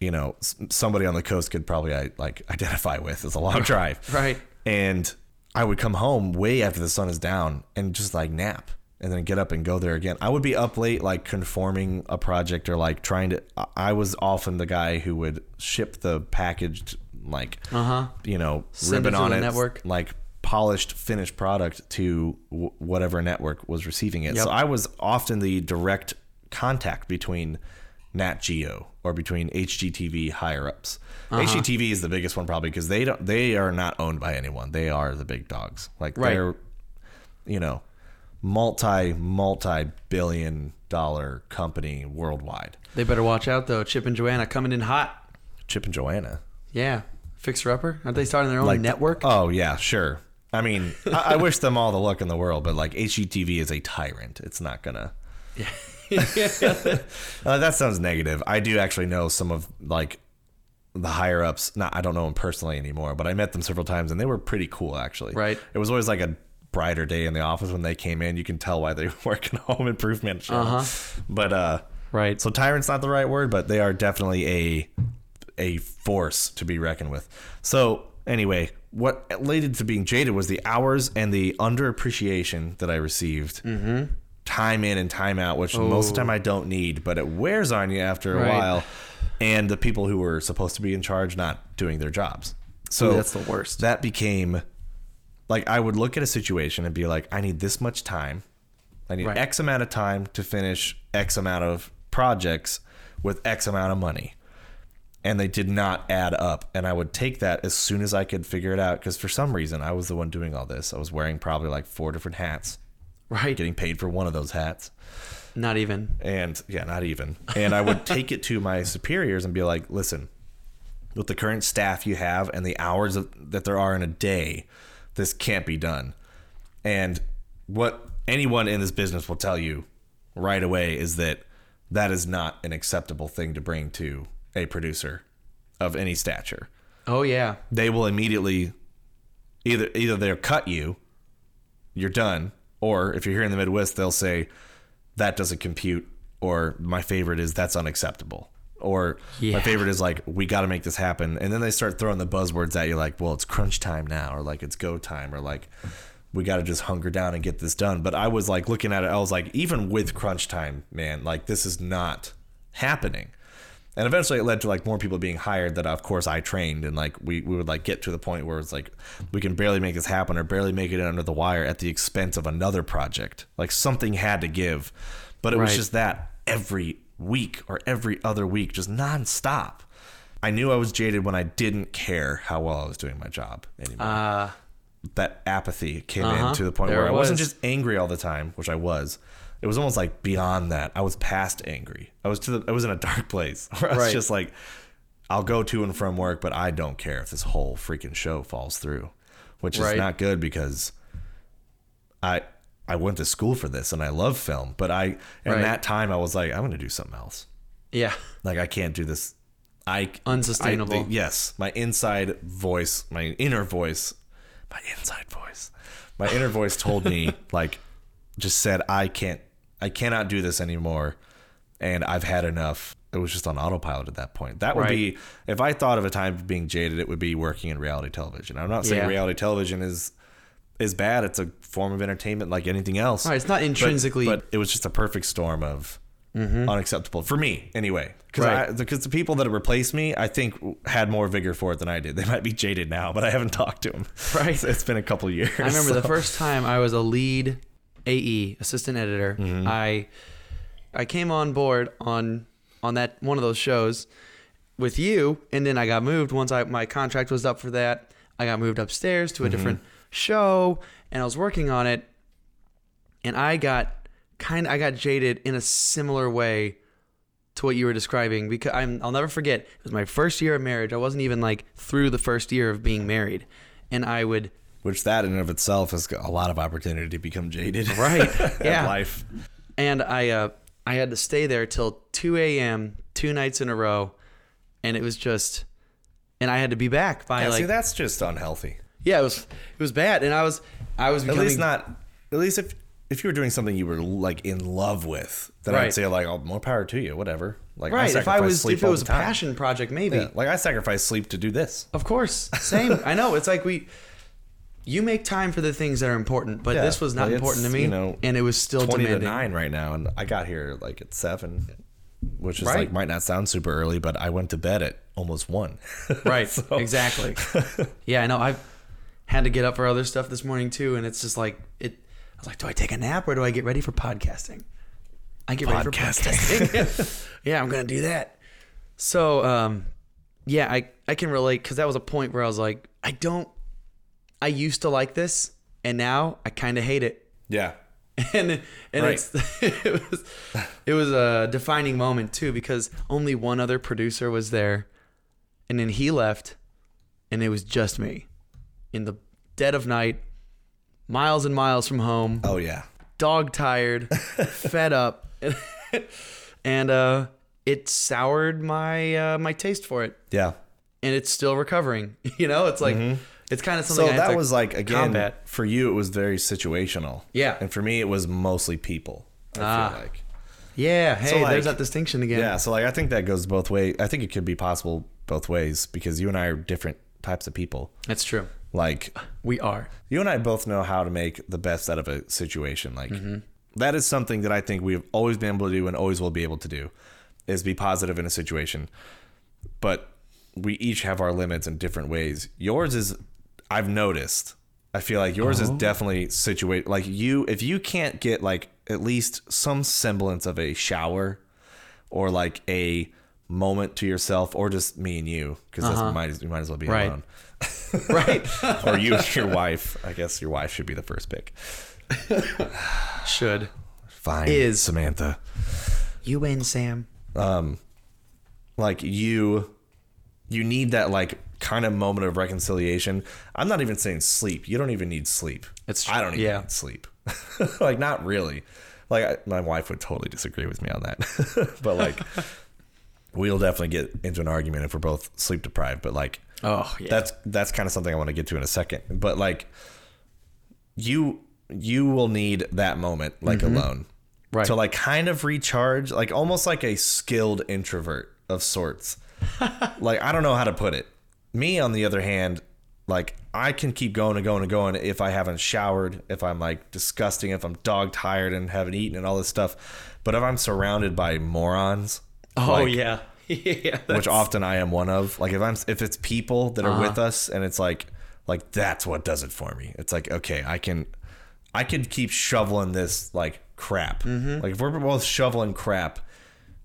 you know, somebody on the coast could probably like *laughs* identify with as a long drive. Right. And I would come home way after the sun is down and just like nap and then get up and go there again. I would be up late, like conforming a project or like trying to. I- was often the guy who would ship the packaged, like, Uh-huh. you know, Send ribbon to on it, network. like polished finished product to w- whatever network was receiving it. Yep. So I was often the direct contact between Nat Geo or between HGTV higher ups. Uh-huh. HGTV is the biggest one probably because they don't they are not owned by anyone. They are the big dogs. Like Right. they're you know multi multi billion dollar company worldwide. They better watch out though. Chip and Joanna coming in hot. Chip and Joanna. Yeah. Fixer upper. Aren't they starting their own Like network? Oh yeah, sure. I mean, I, I wish them all the luck in the world, but like HGTV is a tyrant. It's not gonna. *laughs* *laughs* Uh, that sounds negative. I do actually know some of like the higher ups. Not I don't know them personally anymore, but I met them several times and they were pretty cool actually. Right. It was always like a brighter day in the office when they came in. You can tell why they *laughs* work in home improvement. Show. Uh-huh. But uh, right. so tyrant's not the right word, but they are definitely a a force to be reckoned with. So anyway, what led to being jaded was the hours and the underappreciation that I received. Mm-hmm. Time in and time out, which most of the time I don't need, but it wears on you after a Right. while. And the people who were supposed to be in charge not doing their jobs. So Ooh, that's the worst. That became like I would look at a situation and be like, I need this much time. I need Right. X amount of time to finish X amount of projects with X amount of money. And they did not add up. And I would take that as soon as I could figure it out. Because for some reason, I was the one doing all this. I was wearing probably like four different hats, right. getting paid for one of those hats. Not even. And yeah, not even. And I would take it to my *laughs* superiors and be like, listen, with the current staff you have and the hours of, that there are in a day, this can't be done. And what anyone in this business will tell you right away is that that is not an acceptable thing to bring to a producer of any stature. Oh yeah. They will immediately either either they'll cut you, you're done, or if you're here in the Midwest, they'll say that doesn't compute, or my favorite is that's unacceptable. Or Yeah. my favorite is like we got to make this happen, and then they start throwing the buzzwords at you like, well, it's crunch time now, or like it's go time, or like we got to just hunker down and get this done. But I was like looking at it, I was like, even with crunch time, man, like this is not happening. And eventually it led to like more people being hired that of course I trained and like we, we would like get to the point where it's like we can barely make this happen or barely make it under the wire at the expense of another project. Like something had to give. But it was just that every week or every other week, just nonstop. I knew I was jaded when I didn't care how well I was doing my job anymore Uh that apathy came Uh-huh. in to the point There where I wasn't was. just angry all the time, which I was. It was almost like beyond that. I was past angry. I was to the, I was in a dark place *laughs* where I was Right. just like, I'll go to and from work, but I don't care if this whole freaking show falls through, which is Right. not good because I I went to school for this and I love film, but I in Right. that time I was like, I'm gonna do something else. yeah. Like I can't do this. I Unsustainable. I- yes, my inside voice, my inner voice, my inside voice, my inner voice told me *laughs* like, just said I can't, I cannot do this anymore, and I've had enough. It was just on autopilot at that point. That would Right. be if I thought of a time of being jaded, it would be working in reality television. I'm not saying Yeah. reality television is is bad. It's a form of entertainment like anything else. Right, it's not intrinsically- but, but it was just a perfect storm of mm-hmm. unacceptable for me anyway. Because Right. because the people that replaced me, I think had more vigor for it than I did. They might be jaded now, but I haven't *laughs* talked to them. Right. It's- it's been a couple years. I remember the first time I was a lead AE, assistant editor. Mm-hmm. I I came on board on on that one of those shows with you, and then I got moved once I my contract was up for that. I got moved upstairs to a Mm-hmm. different show, and I was working on it, and I got kind of I got jaded in a similar way to what you were describing because I'm I'll never forget it was my first year of marriage. I wasn't even like through the first year of being married, and I would which that in and of itself is a lot of opportunity to become jaded. *laughs* Right. Yeah. life. and I uh I had to stay there till 2 a.m. two nights in a row, and it was just, and I had to be back by Yeah, like see, that's just unhealthy. yeah it was it was bad, and I was I was At least not. At least if if you were doing something you were like in love with, then Right. I'd say like, oh, more power to you. Whatever. Like right. If I was if it was a passion project, maybe Yeah, like I sacrifice sleep to do this. of course same. I know it's like we. You make time for the things that are important, but Yeah, this was not like, important to me, you know, and it was still Twenty demanding. to nine right now, and I got here like at seven, which is Right. like might not sound super early, but I went to bed at almost one. *laughs* Right. So- Exactly. *laughs* yeah, I know. I've had to get up for other stuff this morning too, and it's just like it. I was like, do I take a nap or do I get ready for podcasting? I get ready for Podcasting. podcasting. *laughs* yeah, I'm gonna do that. So, um, yeah, I I can relate because that was a point where I was like, I don't. I used to like this, and now I kind of hate it. yeah. *laughs* and and Right. it's *laughs* it was it was a defining moment too because only one other producer was there, and then he left, and it was just me, in the dead of night, miles and miles from home, Oh yeah. dog tired, *laughs* fed up, and uh, it soured my uh, my taste for it, Yeah. and it's still recovering. You know, it's like it's kind of something. Mm-hmm. So I that was like again combat. for you. It was very situational. Yeah. And for me, it was mostly people. I Ah. feel like. Yeah, hey, So, like- there's that distinction again. Yeah, so like I think that goes both ways. I think it could be possible both ways because you and I are different types of people. that's true. Like We are. you and I both know how to make the best out of a situation. Like that is something that I think we've always been able to do and always will be able to do is be positive in a situation. But we each have our limits in different ways. Yours is I've noticed. I feel like yours is definitely situated like you if you can't get like at least some semblance of a shower or like a moment to yourself or just me and you because might as- you might as well be Right. alone *laughs* Right. or you and your wife. I guess your wife should be the first pick. *sighs* Should. Fine, Is. Samantha. You win, Sam. Um like you, you need that like kind of moment of reconciliation. I'm not even saying sleep. You don't even need sleep. It's I don't even yeah. need sleep. *laughs* like not really. Like I, my wife would totally disagree with me on that. *laughs* but like, *laughs* we'll definitely get into an argument if we're both sleep deprived. But like, Oh, yeah. that's that's kind of something I want to get to in a second. But like you you will need that moment like alone. Mm-hmm. Right. To like kind of recharge, like almost like a skilled introvert of sorts. like I don't know how to put it. Me on the other hand, like I can keep going and going and going if I haven't showered, if I'm like disgusting, if I'm dog tired and haven't eaten and all this stuff. But if I'm surrounded by morons, Oh, like, yeah. *laughs* yeah. which often I am one of. Like if I'm if it's people that are Uh-huh. with us and it's like like that's what does it for me. It's like okay, I can I can keep shoveling this like crap. Mm-hmm. Like if we're both shoveling crap,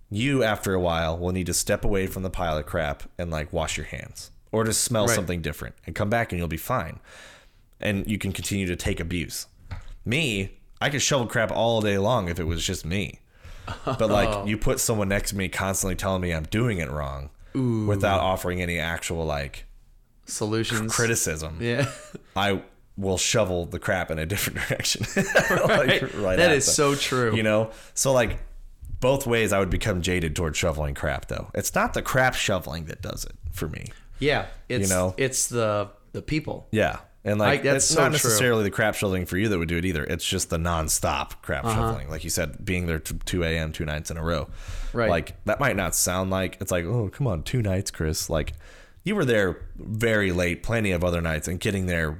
you after a while will need to step away from the pile of crap and like wash your hands or just smell Right. something different and come back and you'll be fine. And you can continue to take abuse. Me, I could shovel crap all day long if it was just me. *laughs* But like oh. you put someone next to me constantly telling me I'm doing it wrong without offering any actual like Solutions. criticism. Yeah. I will shovel the crap in a different *laughs* direction. *laughs* Like, Right. right that at is them. so true. You know? So like both ways I would become jaded toward shoveling crap though. It's not the crap shoveling that does it for me. Yeah. It's, You know? it's the the people. Yeah. And like I- that's it's so not true. necessarily the crap shoveling for you that would do it either. It's just the nonstop crap Uh-huh. shoveling. Like you said, being there to 2 a.m. two nights in a row. Right. Like that might not sound like it's like, oh, come on, two nights, Chris. Like you were there very late, plenty of other nights, and getting there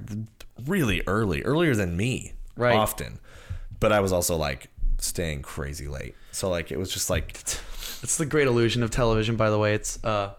really early, earlier than me, Right. Often, but I was also like staying crazy late. So like it was just like It's the great illusion of television, by the way. It's uh,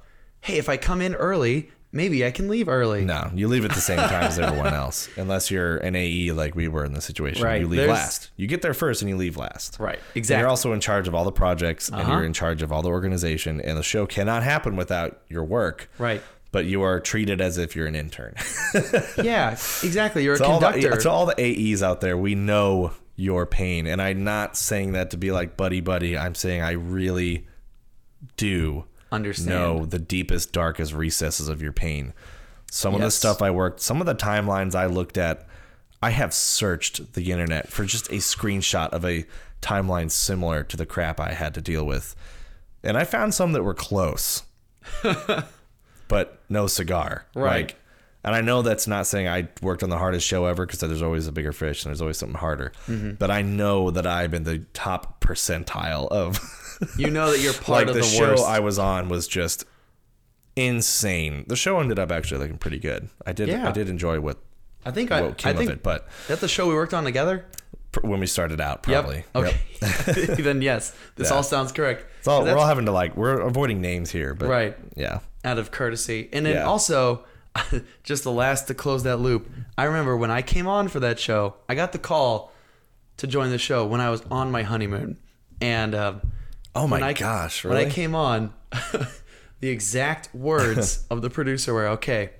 hey, if I come in early, maybe I can leave early. no, you leave at the same time as everyone *laughs* else, unless you're an AE like we were in the situation. Right. You leave There's- last. You get there first and you leave last. Right, And exactly. you're also in charge of all the projects and Uh-huh. you're in charge of all the organization and the show cannot happen without your work. Right. But you are treated as if you're an intern. *laughs* Yeah, exactly. You're a *laughs* to, all the, conductor. to all the AEs out there, we know your pain. And I'm not saying that to be like buddy buddy. I'm saying I really do Understand. know the deepest, darkest recesses of your pain. Some of the stuff I worked, some of the timelines I looked at, I have searched the internet for just a screenshot of a timeline similar to the crap I had to deal with. And I found some that were close, *laughs* but no cigar. Right. Like, and I know that's not saying I worked on the hardest show ever because there's always a bigger fish and there's always something harder. Mm-hmm. But I know that I'm in the top percentile of *laughs* You know that you're *laughs* part like of the, the, show worst. I was on was just insane. The show ended up actually looking pretty good. I did Yeah. I did enjoy what I think I, came I think of it, but that's the show we worked on together. when we started out, probably. Yep. Okay. *laughs* then yes, this Yeah. all sounds correct. It's all, we're all having to like we're avoiding names here, but Right. Yeah. out of courtesy, and then Yeah. also. *laughs* just the last to close that loop. I remember when I came on for that show, I got the call to join the show when I was on my honeymoon, and um, Oh my when I, gosh, When I came on, *laughs* the exact words *laughs* of the producer were, "Okay,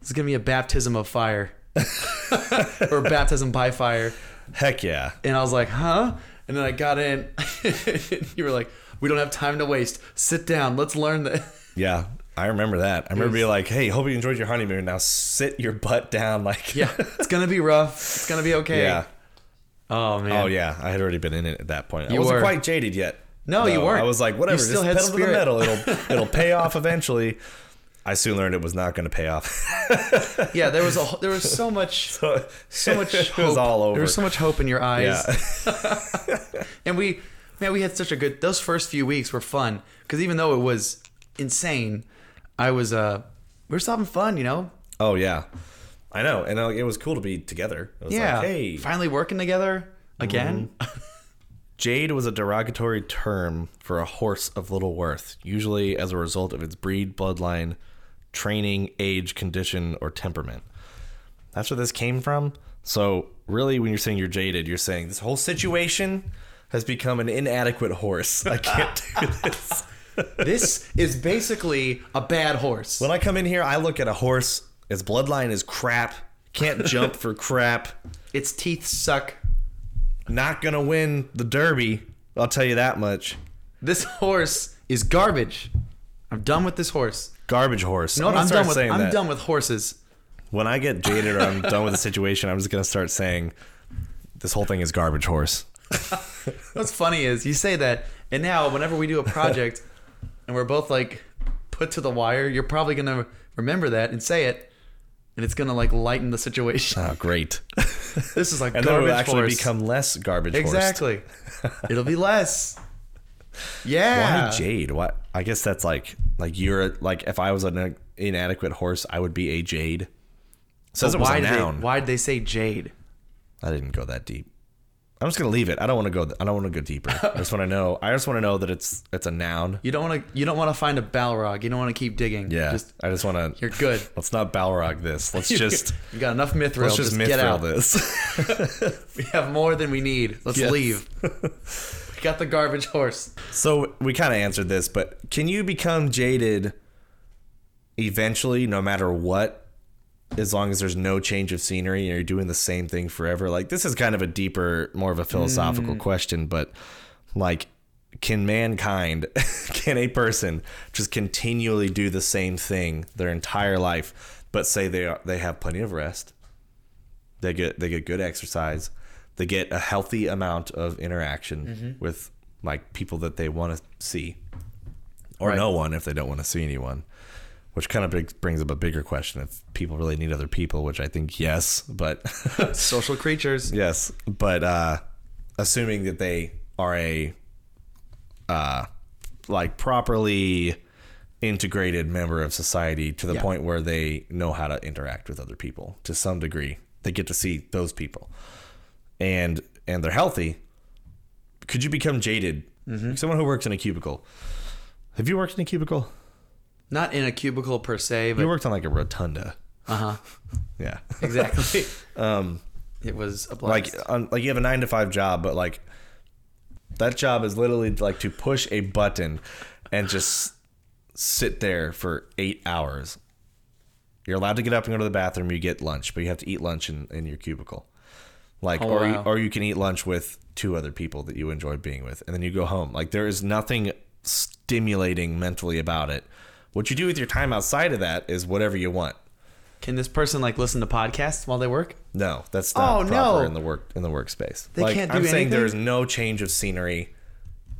this is gonna be a baptism of fire, *laughs* or baptism by fire," Heck yeah. and I was like, "Huh?" And then I got in, and you were like, "We don't have time to waste. Sit down. Let's learn that." Yeah. I remember that. I remember was- being like, "Hey, hope you enjoyed your honeymoon. Now sit your butt down." Like, Yeah, it's gonna be rough. It's gonna be okay. yeah. Oh man. Oh yeah, I had already been in it at that point. I wasn't were. quite jaded yet. No, you weren't. I was like, whatever, You still just had pedal to the spirit. metal. It'll *laughs* it'll pay off eventually. I soon learned it was not going to pay off. *laughs* Yeah, there was a there was so much *laughs* so much it hope. was all over. There was so much hope in your eyes. yeah. And we man, we had such a good those first few weeks were fun because even though it was insane, I was uh we were still having fun, you know. oh yeah. I know, and uh, it was cool to be together. It was Yeah. like, hey, finally working together again. Jade was a derogatory term for a horse of little worth, usually as a result of its breed, bloodline, training, age, condition, or temperament. That's where this came from. So, really, when you're saying you're jaded, you're saying this whole situation has become an inadequate horse. I can't do this. *laughs* this is basically a bad horse. When I come in here, I look at a horse. Its bloodline is crap. Can't jump for crap. Its teeth suck. Not gonna win the derby. I'll tell you that much. This horse is garbage. I'm done with this horse. Garbage horse. No, I'm, I'm done with I'm that. done with horses. When I get jaded or I'm done with the situation, I'm just gonna start saying, "This whole thing is garbage horse." *laughs* What's funny is you say that, and now whenever we do a project *laughs* and we're both like put to the wire, you're probably gonna remember that and say it, and it's gonna like lighten the situation. Oh, great! *laughs* This is like and then garbage will actually horse. become less garbage horse. exactly. It'll be less. *laughs* Yeah. Why jade? What? I guess that's like like you're like if I was an inadequate horse, I would be a jade. So why did they, why did they say jade? I didn't go that deep. I'm just gonna leave it. I don't want to go. I don't want to go deeper. I just want to know. I just want to know that it's it's a noun. You don't want to. You don't want to find a Balrog. You don't want to keep digging. Yeah. Just I just want to. you're good. *laughs* Let's not Balrog this. Let's *laughs* just *laughs* you got enough mithril. let's just, just get mithril this. We have more than we need. Let's Yes. leave. we got the garbage horse. So we kind of answered this, but can you become jaded eventually, no matter what, as long as there's no change of scenery and you're doing the same thing forever? Like this is kind of a deeper, more of a philosophical mm. question, but like, can mankind, *laughs* can a person just continually do the same thing their entire life, but say they are, they have plenty of rest, they get they get good exercise, they get a healthy amount of interaction mm-hmm. with like people that they want to see, or Right. no one if they don't want to see anyone. Which kind of brings up a bigger question: if people really need other people, which I think yes, but *laughs* Social creatures. yes, but uh, assuming that they are a uh, like properly integrated member of society to the Yeah. point where they know how to interact with other people to some degree. they get to see those people, and and they're healthy. Could you become jaded? Someone who works in a cubicle. Have you worked in a cubicle? Not in a cubicle per se, You but worked on like a rotunda. uh huh, *laughs* Yeah. exactly. *laughs* um, it was a like on, like you have a nine to five job, but like that job is literally like to push a button and just sit there for eight hours. You're allowed to get up and go to the bathroom. You get lunch, but you have to eat lunch in, in your cubicle. Like, Oh, or you, or you can eat lunch with two other people that you enjoy being with, and then you go home. Like, there is nothing stimulating mentally about it. What you do with your time outside of that is whatever you want. Can this person like listen to podcasts while they work? No, that's not Oh, proper no. in the work in the workspace. They like, can't do I'm saying there's no change of scenery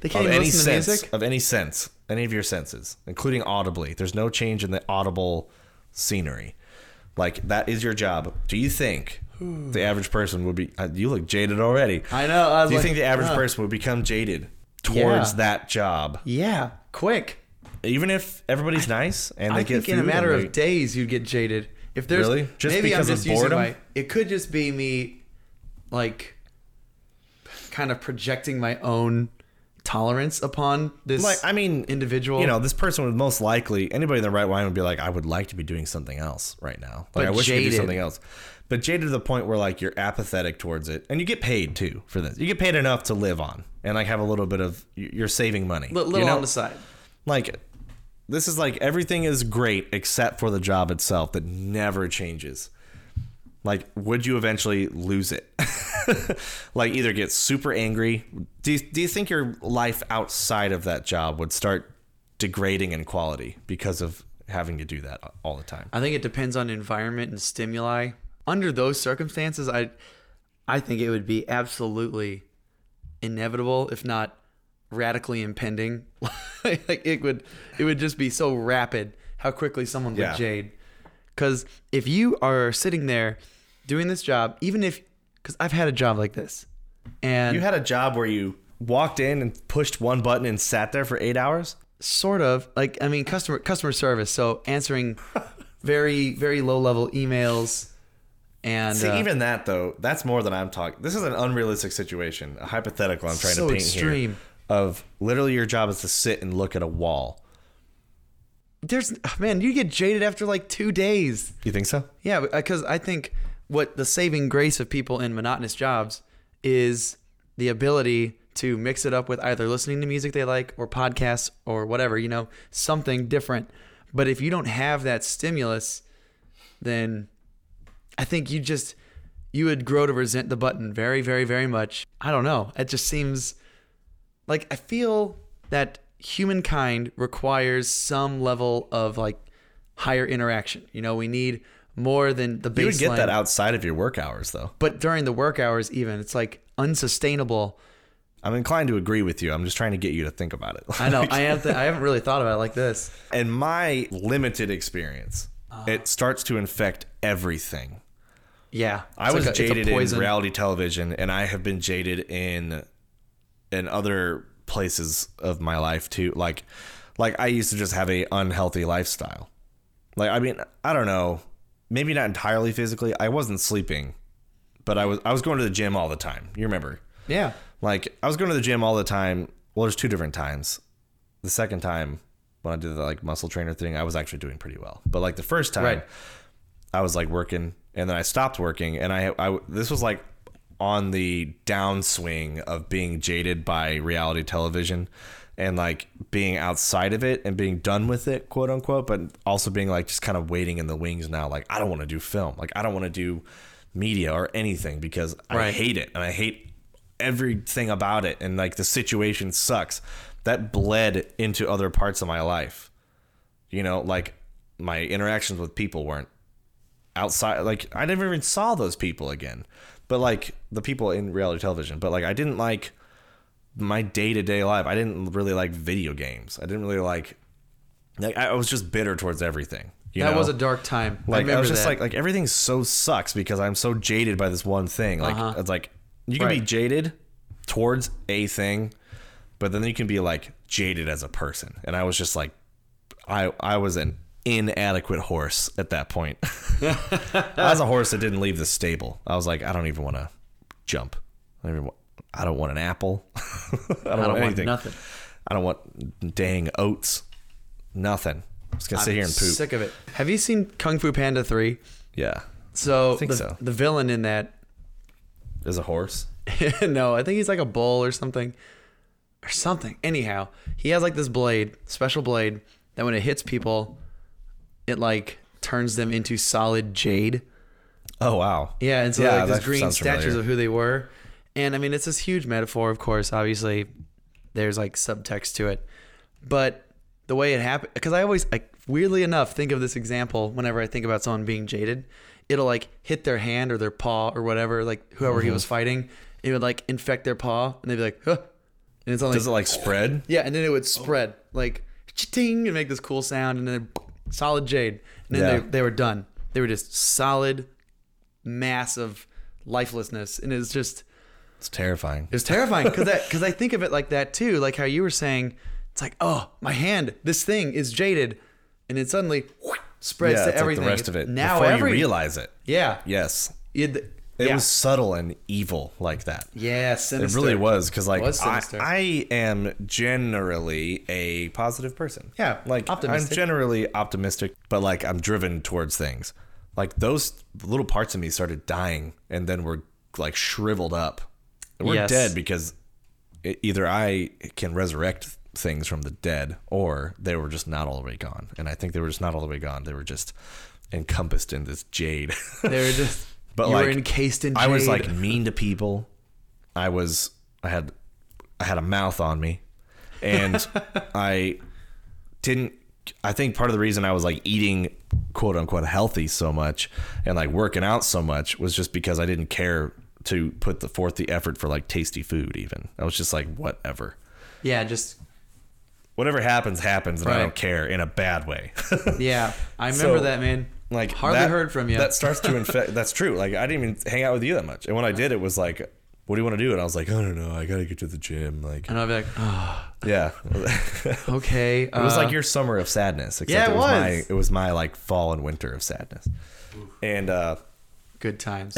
They can't of even any listen sense to music. of any sense, any of your senses, including audibly. There's no change in the audible scenery. Like that is your job. Do you think the *sighs* average person would be? Uh, you look jaded already. I know. I was Do you like, think the average uh, person would become jaded towards Yeah. that job, Yeah, quick. Even if everybody's nice and they I get think in a matter and of days you'd get jaded. If there's Really? Just maybe because I'm of just using boredom? my. It could just be me, like, kind of projecting my own tolerance upon this. Like, I mean, individual. You know, this person would most likely anybody in the right mind would be like, I would like to be doing something else right now. Like, But I wish I could do something else. But jaded to the point where like you're apathetic towards it, and you get paid too for this. You get paid enough to live on, and like have a little bit of you're saving money. Li- little you know? on the side. like this is like everything is great except for the job itself that never changes. Like, would you eventually lose it? *laughs* like, either get super angry. Do you, do you think your life outside of that job would start degrading in quality because of having to do that all the time? I think it depends on environment and stimuli. Under those circumstances, I, I think it would be absolutely inevitable, if not radically impending. *laughs* like it would, it would just be so rapid how quickly someone would Yeah. jade. Because if you are sitting there doing this job, even if, because I've had a job like this, and You had a job where you walked in and pushed one button and sat there for eight hours? sort of like I mean customer customer service, so answering *laughs* very very low level emails. And See, uh, even that though, that's more than I'm talking. This is an unrealistic situation, a hypothetical I'm trying So to paint extreme. here. Of literally, your job is to sit and look at a wall. there's oh, man, you get jaded after like two days. You think so? Yeah, because uh, I think what the saving grace of people in monotonous jobs is the ability to mix it up with either listening to music they like or podcasts or whatever, you know, something different. But if you don't have that stimulus, then I think you just you would grow to resent the button very, very, very much. I don't know. It just seems like I feel that humankind requires some level of like higher interaction. You know, we need more than the baseline. You would get that outside of your work hours, though. But during the work hours, even it's like unsustainable. I'm inclined to agree with you. I'm just trying to get you to think about it. I know. *laughs* I have. To, I haven't really thought about it like this. In my limited experience, Ah. it starts to infect everything. Yeah, I was like a- jaded in reality television, and I have been jaded in in other places of my life too. Like, like I used to just have a unhealthy lifestyle. Like, I mean, I don't know, maybe not entirely physically. I wasn't sleeping, but I was I was going to the gym all the time. You remember? Yeah. Like, I was going to the gym all the time. Well, there's two different times. The second time when I did the like muscle trainer thing, I was actually doing pretty well. But like the first time, Right. I was like working, and then I stopped working, and I, I this was like on the downswing of being jaded by reality television and like being outside of it and being done with it, quote unquote, but also being like just kind of waiting in the wings now. Like I don't want to do film, like I don't want to do media or anything because I hate it and I hate everything about it, and like the situation sucks. That bled into other parts of my life. You know, like my interactions with people weren't outside like I never even saw those people again. But like the people in reality television, but like I didn't like my day-to-day life. I didn't really like video games. I didn't really like like I was just bitter towards everything. You that know? was a dark time. Like I, remember was just that. like like everything so sucks because I'm so jaded by this one thing. Like Uh-huh. it's like you can be jaded towards a thing, but then you can be like jaded as a person. And I was just like I I was an inadequate horse at that point. *laughs* I was a horse that didn't leave the stable. I was like, I don't even want to jump. I don't, even want, I don't want an apple. *laughs* I don't, I want don't want anything. nothing. I don't want dang oats. Nothing. I'm just gonna sit here and poop. Sick of it. Have you seen Kung Fu Panda 3? Yeah. So, think the, so. the villain in that is a horse. *laughs* no, I think he's like a bull or something. Or something. Anyhow, he has like this blade, special blade, that when it hits people, it like turns them into solid jade. Oh wow. Yeah, and so Yeah, like these green statues familiar. of who they were. And I mean, it's this huge metaphor, of course. Obviously, there's like subtext to it, but the way it happened, because I always, like, weirdly enough, think of this example whenever I think about someone being jaded. It'll like hit their hand or their paw or whatever, like whoever he Mm-hmm. was fighting. It would like infect their paw, and they'd be like, huh. and it's only Does it like spread? yeah, and then it would spread like ting and make this cool sound, and then solid jade, and then Yeah. they, they were done. They were just solid mass of lifelessness, and it's just It's terrifying. It's terrifying because that because I think of it like that too, like how you were saying. It's like, oh, my hand, this thing is jaded, and it suddenly spreads yeah, to everything. like the rest of it. now Before every you realize it. yeah, Yes. it, It yeah. was subtle and evil like that. yeah, sinister. It really was because, like, was I. I am generally a positive person. Yeah, like optimistic. I'm generally optimistic, but like I'm driven towards things. Like those little parts of me started dying, and then were like shriveled up. We're Yes. dead because it, either I can resurrect things from the dead, or they were just not all the way gone. And I think they were just not all the way gone. They were just encompassed in this jade. They were just. *laughs* But you like were encased in. I was like mean to people. I was I had I had a mouth on me, and *laughs* I didn't. I think part of the reason I was like eating quote unquote healthy so much and like working out so much was just because I didn't care to put the forth the effort for like tasty food. Even I was just like whatever, yeah, just whatever happens happens, and I don't care in a bad way. *laughs* yeah. I remember So, that man. Like hardly that- heard from you. That starts to *laughs* infect. that's true. Like I didn't even hang out with you that much, and when I did, it was like, "What do you want to do?" And I was like, "I don't know. I gotta get to the gym." Like, and I'd be like, oh, yeah, *laughs* okay. *laughs* it was like your summer of sadness. Except Yeah, it it was. My, it was my like fall and winter of sadness, and uh, good times.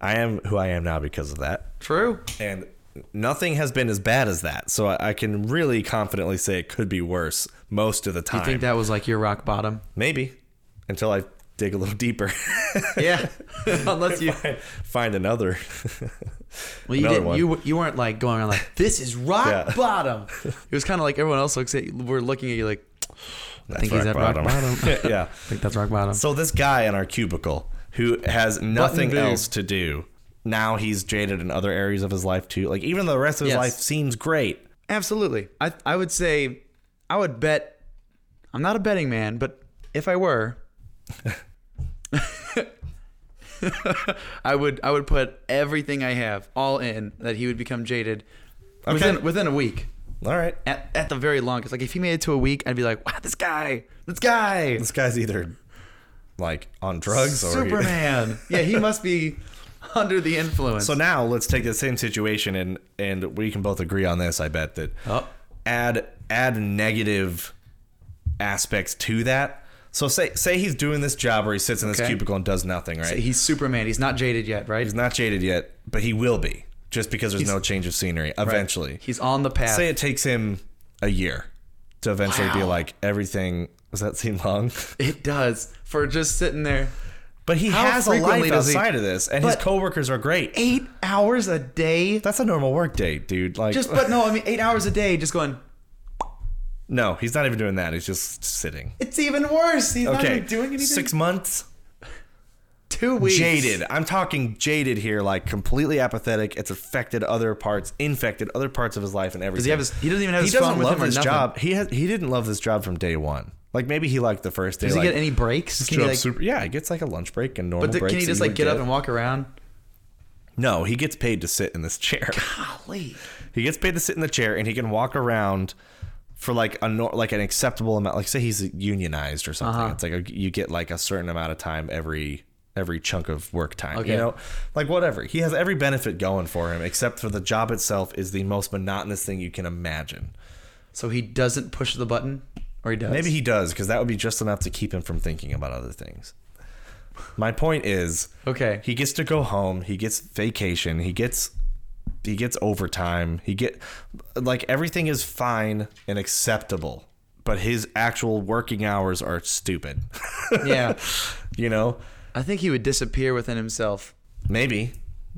I am who I am now because of that. True. And nothing has been as bad as that, so I, I can really confidently say it could be worse most of the time. I think that was like your rock bottom. Maybe until I dig a little deeper. *laughs* Yeah. *laughs* Unless you. find another. Well, you Another. You you weren't like going around like this is rock Yeah. bottom. *laughs* It was kind of like everyone else looks at you. We're looking at you like I think he's at rock bottom. yeah. I think that's rock bottom. So this guy in our cubicle who has nothing else to do. Now he's jaded in other areas of his life too. Like even though the rest of his Yes. life seems great. Absolutely. I I would say I would bet I'm not a betting man, but if I were *laughs* I would I would put everything I have all in that he would become jaded within within a week. All right. At, at the very longest. Like if he made it to a week, I'd be like, wow, this guy, this guy, This guy's either like on drugs or he- Superman. *laughs* yeah, he must be under the influence. So now let's take the same situation and and we can both agree on this. I bet that Oh. add add negative aspects to that. So say say he's doing this job where he sits in this Okay. cubicle and does nothing, right? he's Superman. He's not jaded yet, right? He's not jaded yet, but he will be just because there's no change of scenery eventually. He's on the path. Say it takes him a year to eventually be like everything. Does that seem long? It does for just sitting there. But he How has a life does he- outside of this, and his coworkers are great. Eight hours a day. That's a normal work day, dude. Like, Just but no, I mean eight hours a day. Just going. no, he's not even doing that. He's just sitting. It's even worse. He's not even doing anything. six months. two weeks. Jaded. I'm talking jaded here, like completely apathetic. It's affected other parts, infected other parts of his life and everything. Does he have his? He doesn't even have he his doesn't phone with love him nothing. job. He has. He didn't love this job from day one. Like maybe he liked the first day. Does he like, get any breaks? Can he like? super, yeah, he gets like a lunch break and normal but the, breaks. can he just like would get up and walk around? No, he gets paid to sit in this chair. Golly. he gets paid to sit in the chair and he can walk around for like a like an acceptable amount. Like say he's unionized or something. Uh-huh. It's like a, you get like a certain amount of time every every chunk of work time. Okay. You know, like whatever. He has every benefit going for him, except for the job itself is the most monotonous thing you can imagine. So he doesn't push the button, Or he does. Maybe he does because that would be just enough to keep him from thinking about other things. My point is, Okay. he gets to go home. He gets vacation. He gets he gets overtime. He get like everything is fine and acceptable, but his actual working hours are stupid. *laughs* Yeah. you know, I think he would disappear within himself. maybe,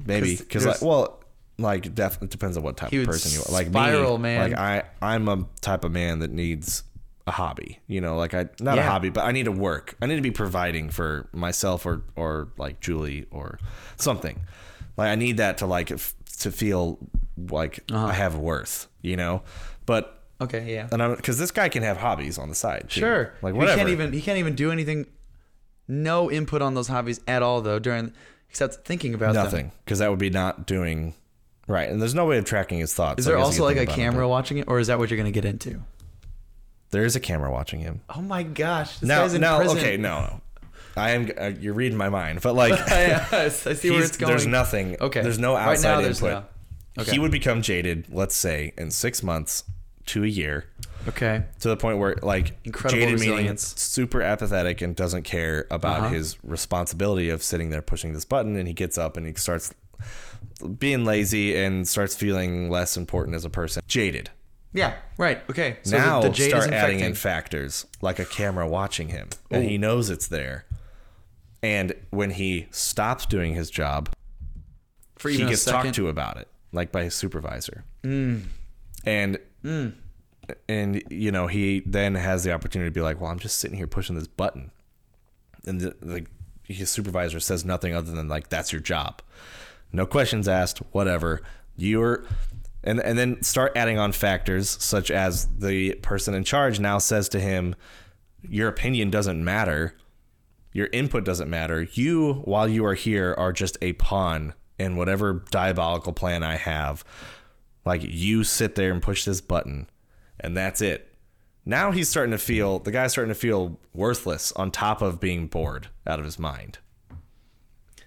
maybe because like, well, like definitely depends on what type of person you are. Like spiral, me, man. Like I, I'm a type of man that needs a hobby. You know, like I not a hobby, but I need to work. I need to be providing for myself or or like Julie or something. Like I need that to like f- to feel like Uh-huh. I have worth. You know, but. Okay, yeah. And I'm because this guy can have hobbies on the side. Too. Sure. like whatever. He can't even he can't even do anything no input on those hobbies at all though during except thinking about nothing because that would be not doing right. And there's no way of tracking his thoughts. Is there also like a think about it, camera but watching it or is that what you're going to get into? There is a camera watching him. Oh my gosh. This now, guy's in now, prison. okay, no, no. I am. Uh, you're reading my mind, but like, *laughs* yes, I see where it's going. There's nothing. Okay. There's no Right now, outside there's input. no. Okay. He would become jaded. Let's say in six months to a year, Okay. to the point where like Incredible jaded meaning resilience. super apathetic and doesn't care about Uh-huh. his responsibility of sitting there pushing this button, and he gets up and he starts being lazy and starts feeling less important as a person. Jaded. Yeah. Right. Okay. So now the, jade start is adding in factors like a camera watching him and he knows it's there. And when he stops doing his job for he gets talked to about it like by his supervisor. Mm. and and you know he then has the opportunity to be like well i'm just sitting here pushing this button. And the, the his supervisor says nothing other than like that's your job. No questions asked whatever. You're and and then start adding on factors such as the person in charge now says to him your opinion doesn't matter. Your input doesn't matter. You while you are here are just a pawn in whatever diabolical plan i have. Like you sit there and push this button and that's it. Now he's starting to feel the guy's starting to feel worthless on top of being bored out of his mind.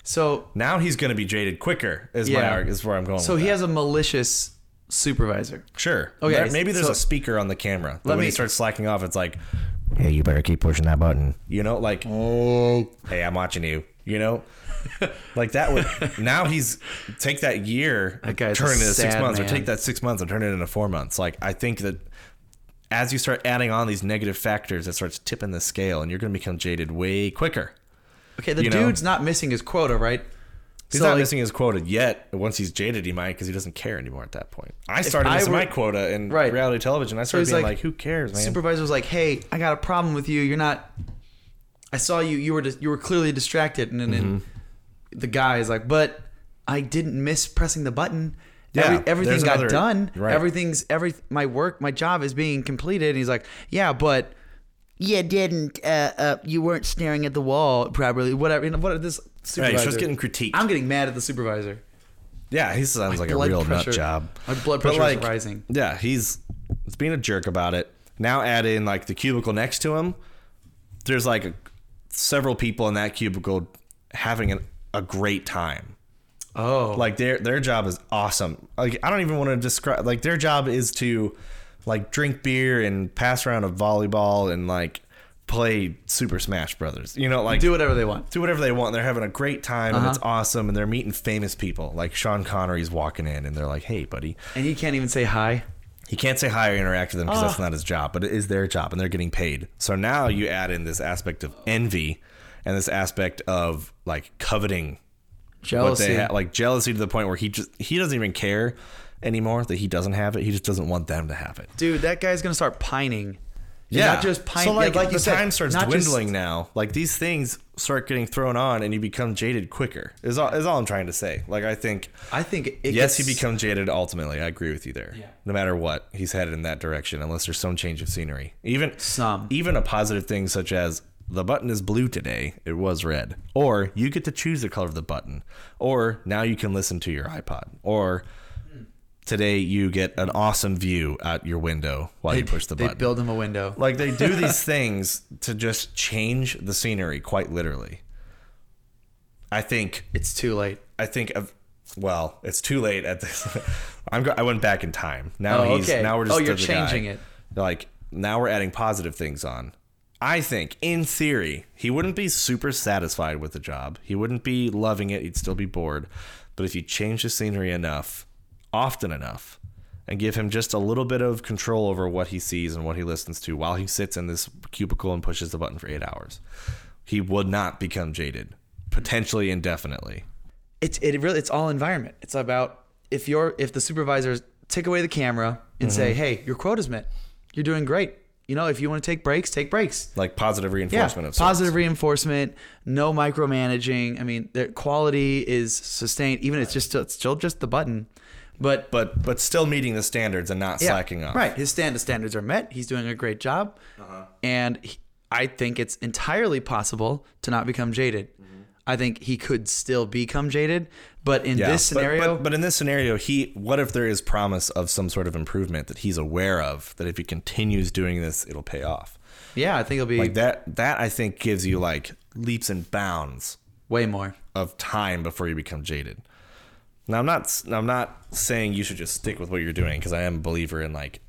So now he's going to be jaded quicker is my Yeah. arg- is where i'm going so he that. has a malicious supervisor. Sure. Oh, okay, There- maybe there's so- a speaker on the camera. That Let when me- he starts slacking off, it's like, "Hey, you better keep pushing that button." You know, like, oh. "Hey, I'm watching you." You know, *laughs* like that would. now he's take that year, and turn it into six sad months, or take that six months and turn it into four months. Like, I think that as you start adding on these negative factors, it starts tipping the scale, and you're going to become jaded way quicker. Okay, the You know? dude's not missing his quota, right? He's So, not like, missing his quota yet. Once he's jaded, he might because he doesn't care anymore at that point. I started I missing were- my quota in Right. reality television. I started being like- like, "Who cares, man?" Supervisor was like, "Hey, I got a problem with you. You're not. I saw you. You were you were clearly distracted." And then Mm-hmm. the guy is like, "But I didn't miss pressing the button. Yeah, Every, everything got another- done. right. Everything's every my work, my job is being completed." And he's like, "Yeah, but." You didn't. Uh, uh, you weren't staring at the wall properly. Whatever. You know, what this supervisor? he's just getting critiqued. I'm getting mad at the supervisor. Yeah, he sounds like a blood real pressure- nut job. my blood But, pressure is rising. Yeah, he's he's being a jerk about it. Now add in like the cubicle next to him. There's like a, several people in that cubicle having an, a great time. Oh, Like their their job is awesome. Like I don't even want to describe. Like their job is to like drink beer and pass around a volleyball and like play Super Smash Brothers. You know, like do whatever they want. do whatever they want. They're having a great time and Uh-huh. it's awesome. And they're meeting famous people. Like Sean Connery's walking in and they're like, "Hey, buddy." And he can't even say hi. He can't say hi or interact with them because that's Ah. not his job, but it is their job and they're getting paid. So now you add in this aspect of envy and this aspect of like coveting what Jealousy. they have, like jealousy to the point where he just he doesn't even care anymore that he doesn't have it. He just doesn't want them to have it. Dude, that guy's gonna start pining. And Not just pining. So like, like the you said, time starts not just- dwindling now. Like these things start getting thrown on, and you become jaded quicker. Is all is all I'm trying to say. Like I think I think it yes, gets, he becomes jaded ultimately. I agree with you there. Yeah. No matter what, he's headed in that direction unless there's some change of scenery. Even Some. even a positive thing such as the button is blue today, it was red. Or you get to choose the color of the button. Or now you can listen to your iPod. Or today you get an awesome view out your window while you push the button. They build him a window. Like they do these *laughs* things to just change the scenery quite literally. I think It's too late. I think of well, it's too late at this. *laughs* I'm go- I went back in time. Now Oh, he's okay. now we're just Oh, you're the guy. changing it. Like now we're adding positive things on. I think, in theory, he wouldn't be super satisfied with the job. He wouldn't be loving it. He'd still be bored. But if you change the scenery enough, often enough, and give him just a little bit of control over what he sees and what he listens to while he sits in this cubicle and pushes the button for eight hours, he would not become jaded, potentially indefinitely. It's it really it's all environment. It's about if you're if the supervisors take away the camera and say, mm-hmm. hey, your quota's met, you're doing great. You know, if you want to take breaks, take breaks. Like positive Yeah, reinforcement of sorts. positive reinforcement, no micromanaging. I mean, the quality is sustained, even if it's just it's still just the button, but but but still meeting the standards and not yeah, slacking off. Right, his stand standards are met. He's doing a great job, Uh-huh. and he, I think it's entirely possible to not become jaded. Mm-hmm. I think he could still become jaded, but in Yeah, this but- scenario, but, but, in this scenario, he what if there is promise of some sort of improvement that he's aware of that if he continues doing this, it'll pay off. yeah, I think it'll be Like that that I think gives you like leaps and bounds way more. of time before you become jaded. Now I'm not I'm not saying you should just stick with what you're doing because I am a believer in like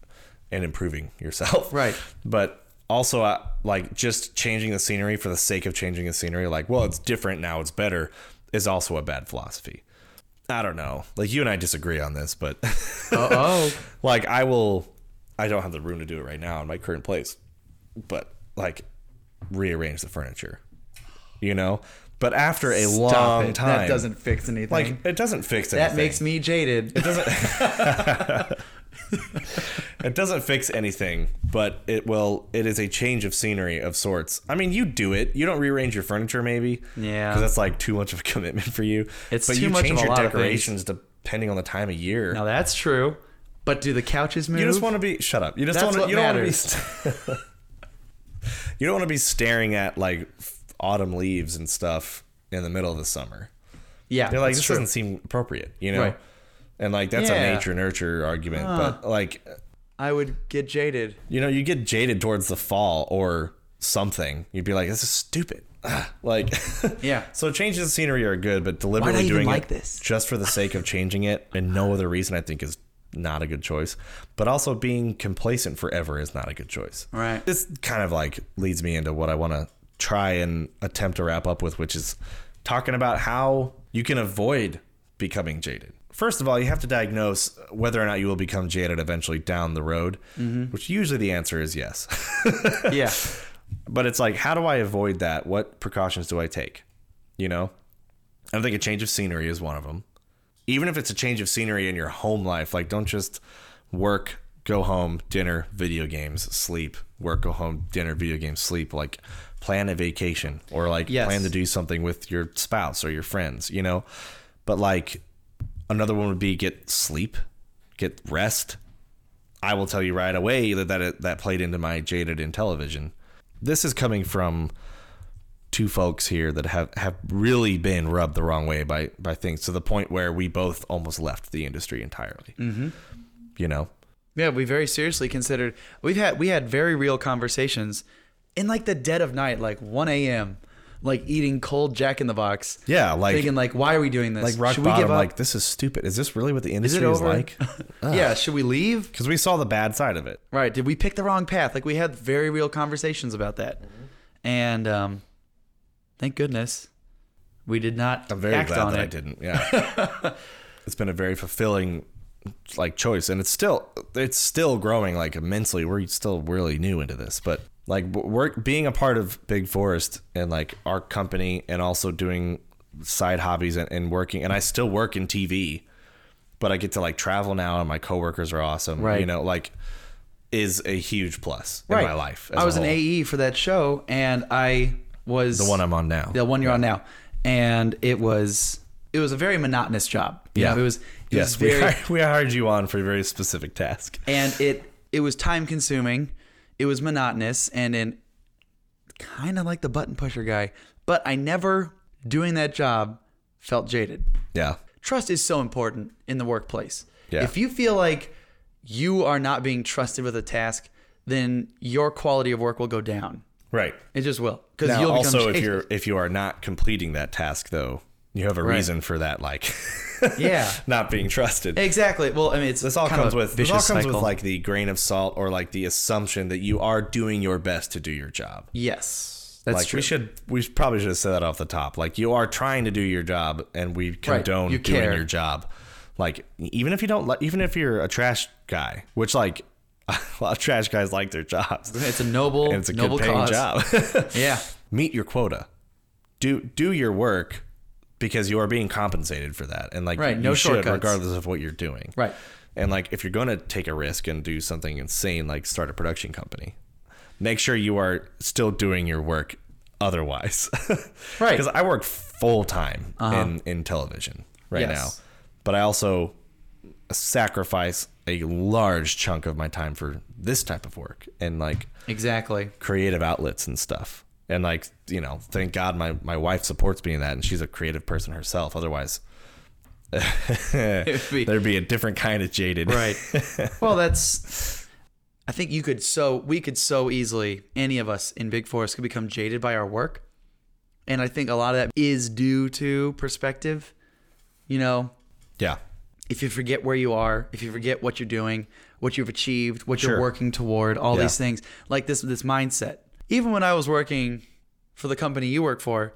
in improving yourself. Right. But also uh, like just changing the scenery for the sake of changing the scenery like well it's different now it's better is also a bad philosophy. I don't know. Like you and I disagree on this, but *laughs* oh, like I will I don't have the room to do it right now in my current place. But like rearrange the furniture. You know? But after a stop long it. time That doesn't fix anything. like it doesn't fix anything. that makes me jaded. it doesn't *laughs* *laughs* it doesn't fix anything, but it will. It is a change of scenery of sorts. I mean, you do it. You don't rearrange your furniture, maybe. Yeah. because that's like too much of a *laughs* commitment for you. It's but too you much change of a your lot of decorations depending on the time of year. now that's true, but do the couches move? you just want to be. Shut up. You just want to. You don't want to be. matters. st- you don't want to be staring at like autumn leaves and stuff in the middle of the summer. yeah, They're like, this true. doesn't seem appropriate, you know. Right. And like that's Yeah. a nature nurture argument, but like I would get jaded. you know, you get jaded towards the fall or something. You'd be like, this is stupid. Ah, like, *laughs* Yeah. So changes of scenery are good, but deliberately doing like it this? just for the sake of changing it and no other reason, I think is not a good choice. But also being complacent forever is not a good choice. Right. This kind of like leads me into what I want to try and attempt to wrap up with, which is talking about how you can avoid becoming jaded. First of all, you have to diagnose whether or not you will become jaded eventually down the road, mm-hmm. which usually the answer is yes. *laughs* yeah, but it's like, how do I avoid that? What precautions do I take? You know, I think a change of scenery is one of them. Even if it's a change of scenery in your home life, like don't just work, go home, dinner, video games, sleep, work, go home, dinner, video games, sleep. Like plan a vacation or like Yes. plan to do something with your spouse or your friends, you know? But like another one would be get sleep, get rest. I will tell you right away that that, that played into my jaded in television. This is coming from two folks here that have, have really been rubbed the wrong way by, by things to the point where we both almost left the industry entirely. Mm-hmm. You know? yeah. We very seriously considered. We've had we had very real conversations in like the dead of night, like 1 a.m., like eating cold Jack in the Box. Yeah, like thinking like, why are we doing this? like rock Should we bottom. give up? Like this is stupid. Is this really what the industry is, over? like? *laughs* yeah, should we leave? Because we saw the bad side of it. Right. Did we pick the wrong path? Like we had very real conversations about that. Mm-hmm. And um thank goodness we did not I'm very act glad on that it. I didn't. Yeah, *laughs* it's been a very fulfilling like choice, and it's still it's still growing like immensely. We're still really new into this, but like work being a part of Big Forest and like our company, and also doing side hobbies and, and working, and I still work in TV, but I get to like travel now, and my coworkers are awesome. Right. You know, like is a huge plus right. in my life. as I was an. AE for that show and I was the one I'm on now. the one you're on now. And it was it was a very monotonous job. You Yeah. know, it was it yes, was very we, hired, *laughs* we hired you on for a very specific task. and it it was time consuming it was monotonous and in kind of like the button pusher guy but i never doing that job felt jaded Yeah. trust is so important in the workplace Yeah. if you feel like you are not being trusted with a task then your quality of work will go down Right. it just will because you'll become also, if you're if you are not completing that task, though, you have a Right. reason for that, like *laughs* Yeah. not being trusted. Exactly. Well, I mean, it's This all comes with this all vicious comes cycle. with like the grain of salt or like the assumption that you are doing your best to do your job. yes, that's like true. we should we probably should have said that off the top. Like you are trying to do your job and we condone You doing care. your job. Like even if you don't even if you're a trash guy, which like *laughs* a lot of trash guys like their jobs. It's a noble, And it's a noble good paying cause. job. *laughs* Yeah. Meet your quota. Do do your work because you are being compensated for that. And like Right, you no should shortcuts. regardless of what you're doing. Right. And like if you're going to take a risk and do something insane like start a production company, make sure you are still doing your work otherwise. *laughs* Right. Cuz I work full time Uh-huh. in in television right Yes. now. But I also sacrifice a large chunk of my time for this type of work and like Exactly. creative outlets and stuff. And like, you know, thank God my, my wife supports me in that and she's a creative person herself. Otherwise *laughs* be- there'd be a different kind of jaded. Right. *laughs* well, that's. I think you could so we could so easily any of us in Big Forest could become jaded by our work, and I think a lot of that is due to perspective. You know, Yeah. if you forget where you are, if you forget what you're doing, what you've achieved, what Sure. you're working toward, all Yeah. these things, like this this mindset. Even when I was working for the company you work for,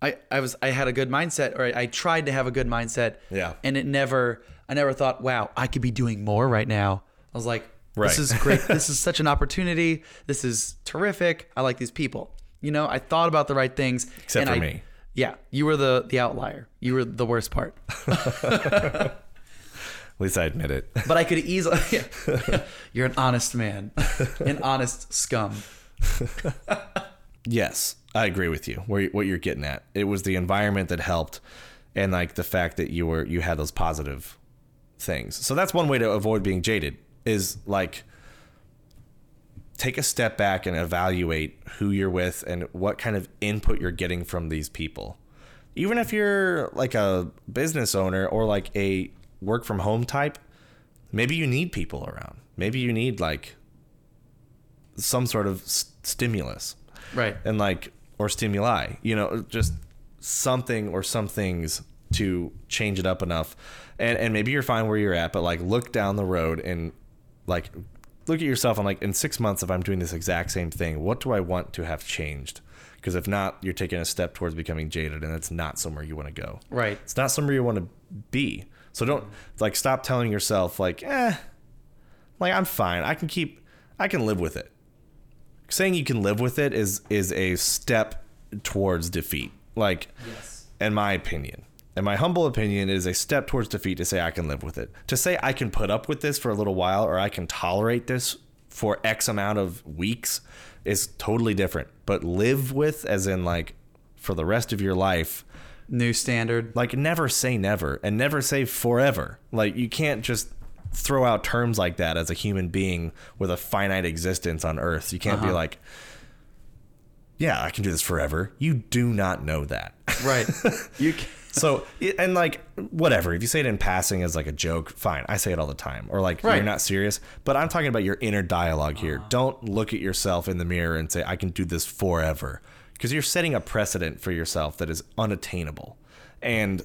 I, I was I had a good mindset, or I, I tried to have a good mindset. Yeah. And it never I never thought, wow, I could be doing more right now. I was like, Right. this is great. this is such an opportunity. This is terrific. I like these people. You know, I thought about the right things. Except for I- me. Yeah, you were the the outlier. You were the worst part. *laughs* At least I admit it. But I could easily. *laughs* You're an honest man, an honest scum. *laughs* yes, I agree with you. Where what you're getting at. It was the environment that helped and like the fact that you were you had those positive things. So that's one way to avoid being jaded is like take a step back and evaluate who you're with and what kind of input you're getting from these people. Even if you're like a business owner or like a work from home type, maybe you need people around. Maybe you need like some sort of s- stimulus. Right. and like or stimuli you know just something or some things to change it up enough. And and maybe you're fine where you're at but like look down the road and like look at yourself and like in six months if i'm doing this exact same thing what do i want to have changed? Because if not you're taking a step towards becoming jaded and it's not somewhere you want to go. Right. it's not somewhere you want to be. So don't like stop telling yourself like eh like i'm fine. I can keep i can live with it saying you can live with it is is a step towards defeat. Like Yes. in my opinion in my humble opinion it is a step towards defeat to say i can live with it. To say i can put up with this for a little while or i can tolerate this for x amount of weeks is totally different. But live with as in like for the rest of your life. New standard. like never say never and never say forever. Like you can't just throw out terms like that as a human being with a finite existence on earth. You can't be Uh-huh. like yeah i can do this forever. You do not know that. Right. *laughs* you. ca- so and like whatever. If you say it in passing as like a joke fine. I say it all the time. Or like Right. you're not serious. But i'm talking about your inner dialogue here. Don't look at yourself in the mirror and say i can do this forever. Because you're setting a precedent for yourself that is unattainable. And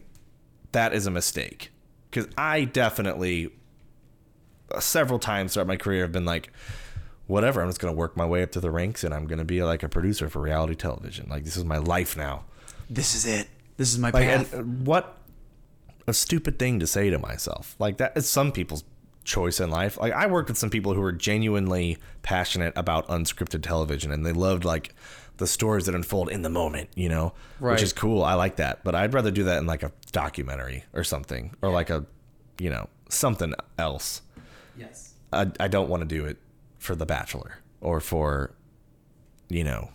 that is a mistake. Because i definitely several times throughout my career I've been like whatever i'm just going to work my way up to the ranks and i'm going to be like a producer for reality television like this is my life now This is it. This is my like, path. what a stupid thing to say to myself. Like that is some people's choice in life. Like I worked with some people who were genuinely passionate about unscripted television, and they loved like the stories that unfold in the moment. You know, Right. which is cool. I like that, but I'd rather do that in like a documentary or something, or like a, you know, something else. Yes. I, I don't want to do it for The Bachelor or for, you know,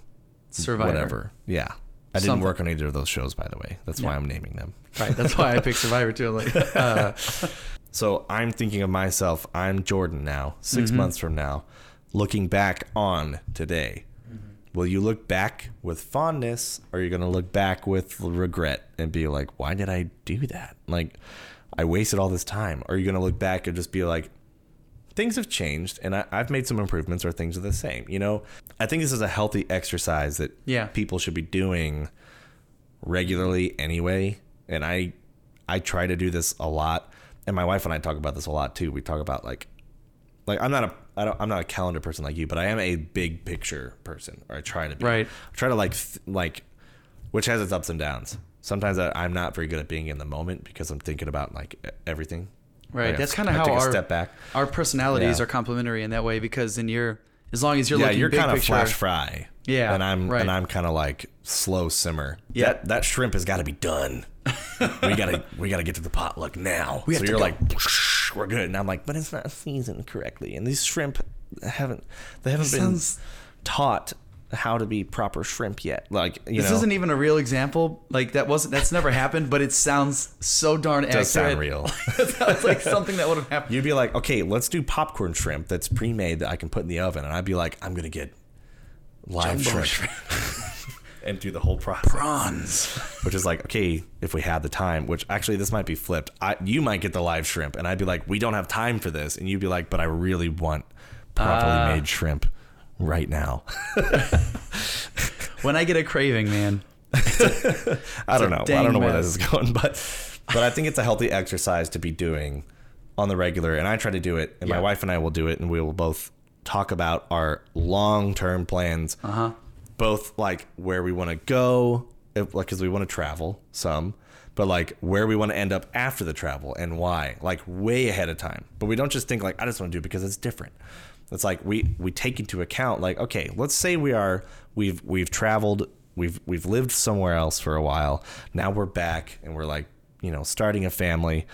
Survivor. whatever. Yeah. I didn't Something. work on either of those shows, by the way. That's why I'm naming them. Right. That's why I picked Survivor too. I'm like, uh, *laughs* So I'm thinking of myself, I'm Jordan now, 6 Mm-hmm. months from now, looking back on today. Mm-hmm. Will you look back with fondness or are you going to look back with regret and be like, why did I do that? Like, I wasted all this time. Or are you going to look back and just be like, things have changed and I, I've made some improvements or things are the same? You know, I think this is a healthy exercise that Yeah. people should be doing regularly anyway and I I try to do this a lot, and my wife and I talk about this a lot too. We talk about like like I'm not a I don't, I'm not a calendar person like you, but I am a big picture person, or I try to be. Right. I try to like th- like, which has its ups and downs. Sometimes I, I'm not very good at being in the moment because I'm thinking about like everything. Right. That's kind of how our step back. our personalities Yeah. are complementary in that way because in your as long as you're yeah, looking you're kind of flash fry. Yeah, and I'm right. and I'm kind of like slow simmer. Yeah. that, that shrimp has got to be done. we gotta we gotta get to the potluck now. We so you're like, we're good, and I'm like, but it's not seasoned correctly, and these shrimp haven't they haven't been sounds- taught how to be proper shrimp yet. Like you This know, isn't even a real example. Like that wasn't. That's never happened. But it sounds so darn accurate. does sound real. *laughs* it sounds like something that would have happened. You'd be like, okay, let's do popcorn shrimp that's pre-made that I can put in the oven, and I'd be like, I'm gonna get live Jumbo shrimp. *laughs* and do the whole process. Prawns. which is like okay if we had the time which actually this might be flipped I, you might get the live shrimp and i'd be like we don't have time for this and you'd be like but i really want properly Ah. made shrimp right now When I get a craving, man. *laughs* i don't know i don't know where mess. this is going but but i think it's a healthy exercise to be doing on the regular and i try to do it and my Yeah. wife and i will do it and we will both talk about our long-term plans Uh huh. both like where we want to go, if, like because we want to travel some, but like where we want to end up after the travel and why, like way ahead of time. But we don't just think like I just want to do it because it's different. It's like we we take into account like okay, let's say we are we've we've traveled, we've we've lived somewhere else for a while. Now we're back and we're like you know starting a family.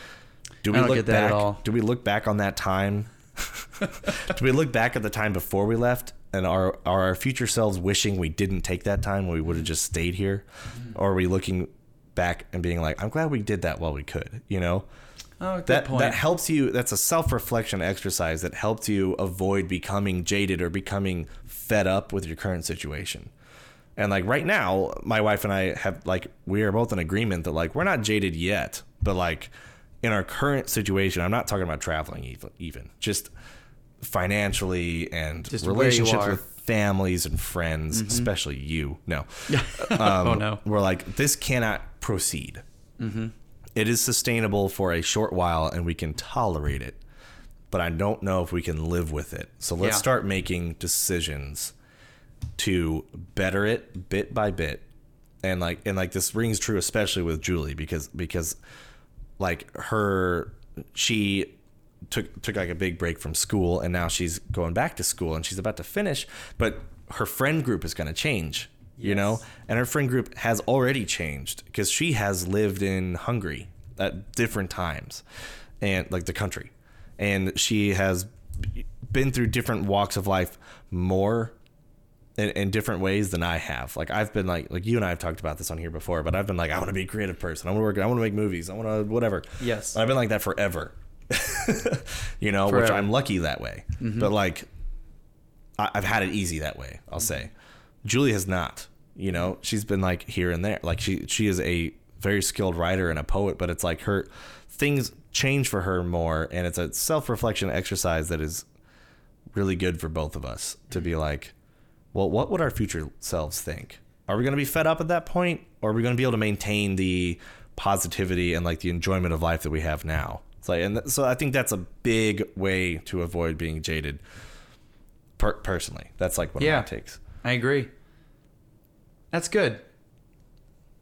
Do we look get that at back? all. Do we look back on that time *laughs* do we look back at the time before we left and are are our future selves wishing we didn't take that time we would have just stayed here or are we looking back and being like i'm glad we did that while we could you know Oh, good that point. that helps you that's a self-reflection exercise that helps you avoid becoming jaded or becoming fed up with your current situation. And like right now my wife and i have like we are both in agreement that like we're not jaded yet but like in our current situation i'm not talking about traveling even even just financially and Just relationships with families and friends mm-hmm. especially you. No. *laughs* Oh um, no. we're like this cannot proceed mm-hmm. It is sustainable for a short while and we can tolerate it but i don't know if we can live with it. So let's Yeah. start making decisions to better it bit by bit. And like and like this rings true especially with julie because because like her she took took like a big break from school and now she's going back to school and she's about to finish but her friend group is going to change you know and her friend group has already changed because she has lived in hungary at different times and like the country and she has been through different walks of life more in, in different ways than I have. Like I've been like like you and I have talked about this on here before, but I've been like I want to be a creative person. I want to work. I want to make movies. I want to whatever. Yes. I've been like that forever. *laughs* you know, which I'm lucky that way. Mm-hmm. But like I, I've had it easy that way. I'll say. Julie has not. You know, she's been like here and there. Like she she is a very skilled writer and a poet, but it's like her things change for her more, and it's a self reflection exercise that is really good for both of us to be like, well, what would our future selves think? Are we going to be fed up at that point, or are we going to be able to maintain the positivity and like the enjoyment of life that we have now? It's like, and th- so I think that's a big way to avoid being jaded. Per- personally, that's like one Yeah. of my takes. I agree. That's good.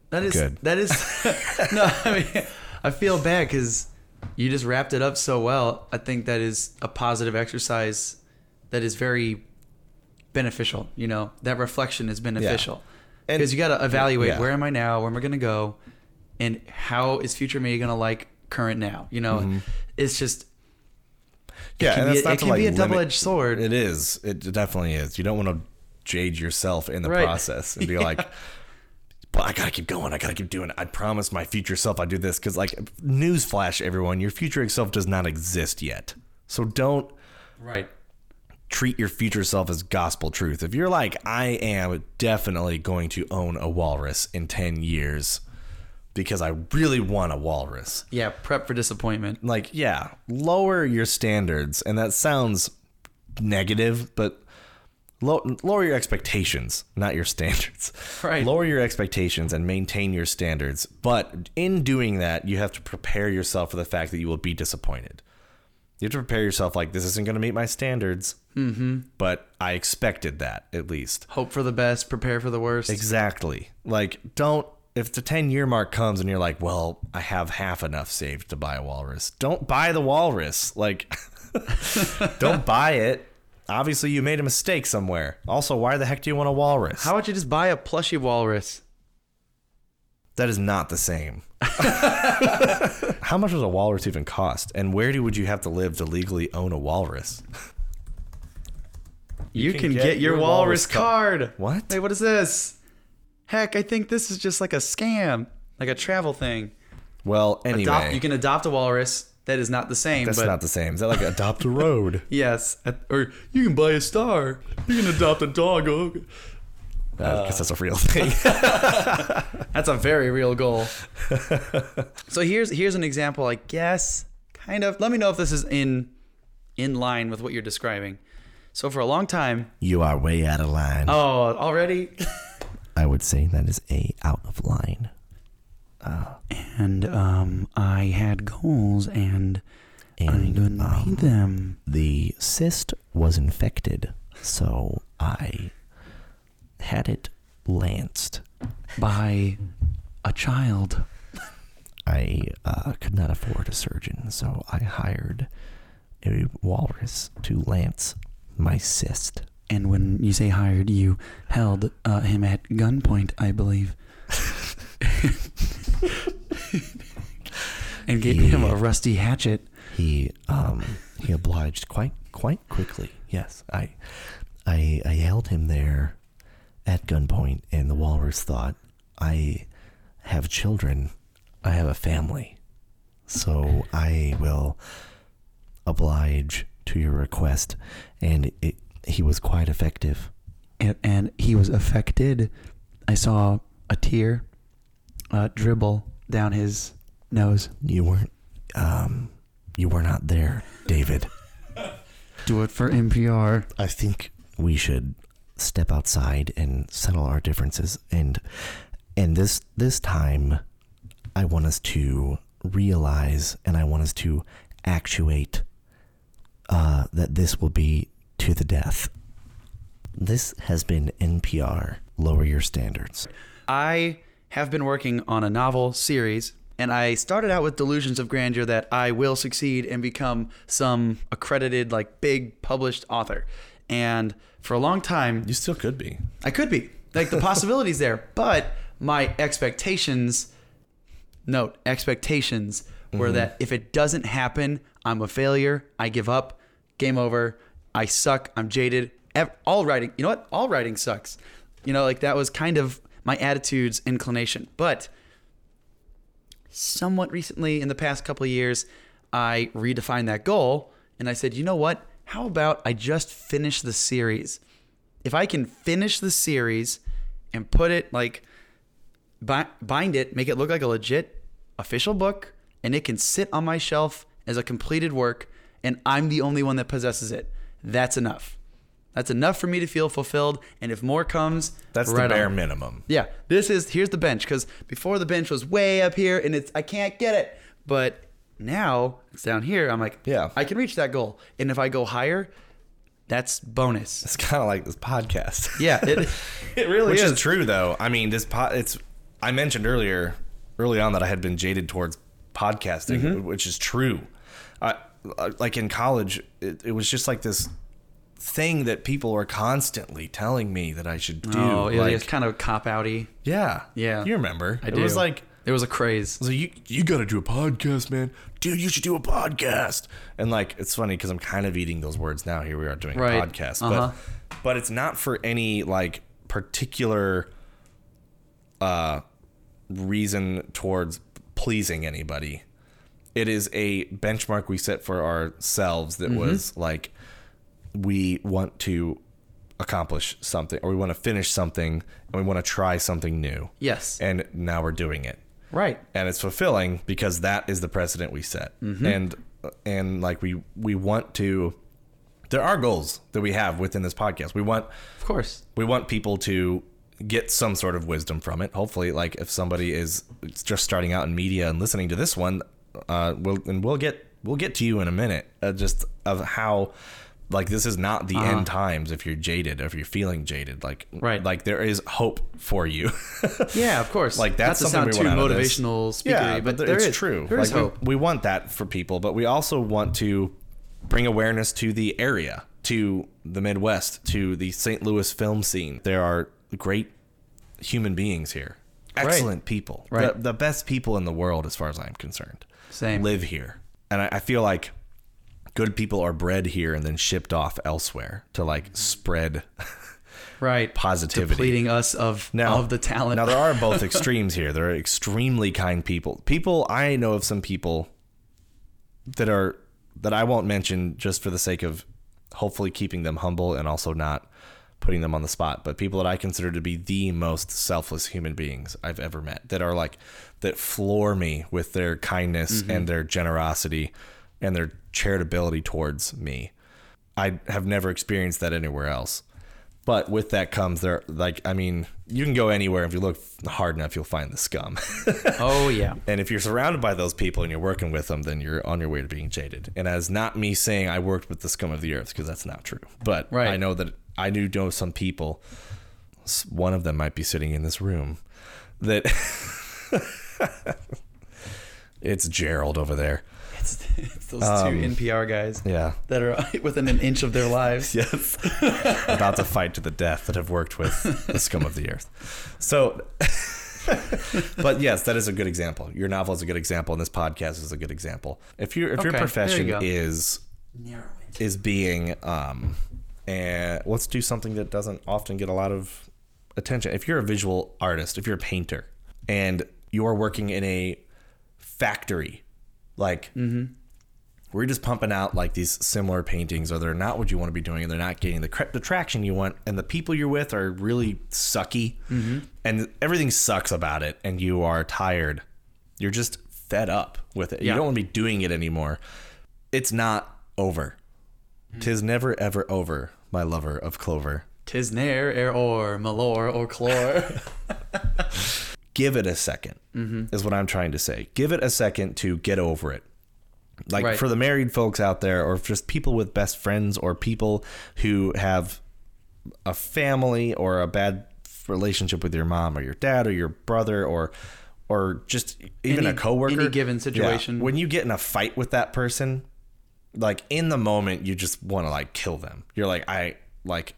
That is Good. That is *laughs* *laughs* no. I mean, I feel bad because you just wrapped it up so well. I think that is a positive exercise that is very beneficial. You know, that reflection is beneficial because you got to evaluate yeah. where am I now, where am I going to go, and how is future me going to like current now. You know, Mm-hmm. it's just Yeah, can and be that's a- not it can be a double-edged sword. It is. It definitely is. You don't want to jade yourself in the Right. process and be *laughs* Yeah. like, but I gotta keep going. I gotta keep doing it. I promise my future self I do this because, like, newsflash, everyone, your future self does not exist yet. So don't right. treat your future self as gospel truth. If you're like, I am definitely going to own a walrus in ten years because I really want a walrus, Yeah, prep for disappointment. like yeah lower your standards and that sounds negative but lower your expectations, not your *laughs* standards. Right. Lower your expectations and maintain your standards. But in doing that, you have to prepare yourself for the fact that you will be disappointed. You have to prepare yourself like this isn't going to meet my standards. Mm-hmm. But I expected that at least. Hope for the best, prepare for the worst. Exactly. Like, don't. If the 10 year mark comes and you're like, well, I have half enough saved to buy a walrus, don't buy the walrus. Like, *laughs* don't buy it. Obviously, you made a mistake somewhere. Also, why the heck do you want a walrus? How about you just buy a plushy walrus? That is not the same. *laughs* How much does a walrus even cost? And where do would you have to live to legally own a walrus? You, can, get, your, walrus, card. What? Hey, what is this? Heck, I think this is just like a scam, like a travel thing. Well, anyway, Adopt, you can adopt a walrus. That is not the same. that's but not the same. Is that like adopt a road? *laughs* yes, or you can buy a star. You can adopt a dog. Oh, I guess uh, that's a real *laughs* thing. That's a very real goal. so here's here's an example, I guess, kind of. Let me know if this is in in line with what you're describing. So for a long time, you are way out of line. oh, already, I would say that is a out of line. And um, I had goals, and, I And couldn't um, meet them. the cyst was infected, so I had it lanced. by a child. I uh, could not afford a surgeon, so I hired a walrus to lance my cyst. And when you say hired, you held uh, him at gunpoint, I believe. *laughs* *laughs* and gave him a rusty hatchet. He um he obliged quite quite quickly. Yes, I I I held him there at gunpoint, and the walrus thought, I have children, I have a family, so I will oblige to your request, and it, he was quite effective. And, and he was affected. I saw a tear uh, dribble down his nose. You weren't um you were not there, David. *laughs* Do it for NPR. I think we should step outside and settle our differences and and this this time I want us to realize and I want us to actuate uh, that this will be to the death. This has been NPR. Lower your standards. I have been working on a novel series, and I started out with delusions of grandeur that I will succeed and become some accredited, like big published author. And for a long time, You still could be. I could be. Like the possibilities there, but my expectations note, expectations were mm-hmm. that if it doesn't happen, I'm a failure, I give up, game over, I suck, I'm jaded. All writing, you know what? All writing sucks. You know, like that was kind of my attitude's inclination. But somewhat recently in the past couple of years, I redefined that goal and I said, you know what? How about I just finish the series? If I can finish the series and put it like bind it, make it look like a legit official book, and it can sit on my shelf as a completed work, and I'm the only one that possesses it. That's enough. That's enough for me to feel fulfilled. And if more comes, That's right the bare on. minimum. Yeah, this is here's the bench because before the bench was way up here and it's I can't get it, but now it's down here. I'm like, Yeah. I can reach that goal, and if I go higher, that's bonus. It's kind of like this podcast. Yeah, it *laughs* it really Which is. is true though. I mean, this pod, it's I mentioned earlier early on that I had been jaded towards podcasting, Mm-hmm. which is true. I like in college, it, it was just like this thing that people were constantly telling me that I should do. Oh, yeah, like, it's kind of cop outy. yeah, Yeah. You remember? I it do. was like It was a craze. was like you you got to do a podcast, man. Dude, you should do a podcast. And like it's funny because I'm kind of eating those words now. Here we are doing Right. a podcast, Uh-huh. but but it's not for any like particular uh reason towards pleasing anybody. It is a benchmark we set for ourselves that was like we want to accomplish something or we want to finish something and we want to try something new. Yes. And now we're doing it Right. and it's fulfilling because that is the precedent we set Mm-hmm. and and like we we want to there are goals that we have within this podcast. We want Of course. we want people to get some sort of wisdom from it. Hopefully, like if somebody is just starting out in media and listening to this one, uh, we'll and we'll get we'll get to you in a minute. Uh, just of how like this is not the end uh-huh. times if you're jaded, if you're feeling jaded. Like Right. like there is hope for you. *laughs* Yeah, of course. Like, that's Not to something sound too want out of this. motivational speakery, but, th- there it's is- true. There is Like, we- hope. We, want that for people, but we also want to bring awareness to the area, to the Midwest, to the St. Louis film scene. There are great human beings here, excellent people, Right. the, the best people in the world, as far as I'm concerned. Same. live here, and I, I feel like good people are bred here and then shipped off elsewhere to like spread *laughs* right. positivity. Depleting us of now, of the talent. Now there are both *laughs* extremes here. There are extremely kind people. People I know of some people that are that I won't mention just for the sake of hopefully keeping them humble and also not putting them on the spot, but people that I consider to be the most selfless human beings I've ever met that are like that floor me with their kindness mm-hmm. and their generosity and their charitability towards me. I have never experienced that anywhere else. But with that comes there like I mean, you can go anywhere if you look hard enough you'll find the scum. *laughs* oh yeah. and if you're surrounded by those people and you're working with them, then you're on your way to being jaded. And as not me saying I worked with the scum of the earth because that's not true. But Right. I know that I do know some people one of them might be sitting in this room that *laughs* it's Gerald over there. It's, *laughs* it's those Um, two NPR guys Yeah. that are *laughs* within an inch of their lives. *laughs* Yes. About to fight to the death that have worked with the scum of the earth. So, but yes, that is a good example. Your novel is a good example, and this podcast is a good example. If your if Okay, your there you profession go. is is being um, and let's do something that doesn't often get a lot of attention. If you're a visual artist, if you're a painter, and you're working in a factory, like mm-hmm. we're just pumping out like these similar paintings or they're not what you want to be doing and they're not getting the, the traction you want and the people you're with are really sucky and everything sucks about it and you are tired. You're just fed up with it. You don't want to be doing it anymore. It's not over. Tis never ever over my lover of clover. Tis ne'er, er, or, malor, or chlor. *laughs* *laughs* give it a 2nd mm-hmm. is what i'm trying to say give it a second to get over it like Right. for the married folks out there or just people with best friends or people who have a family or a bad relationship with your mom or your dad or your brother or or just even Any- a coworker any given Yeah. situation. when you get in a fight with that person like in the moment you just want to like kill them you're like i like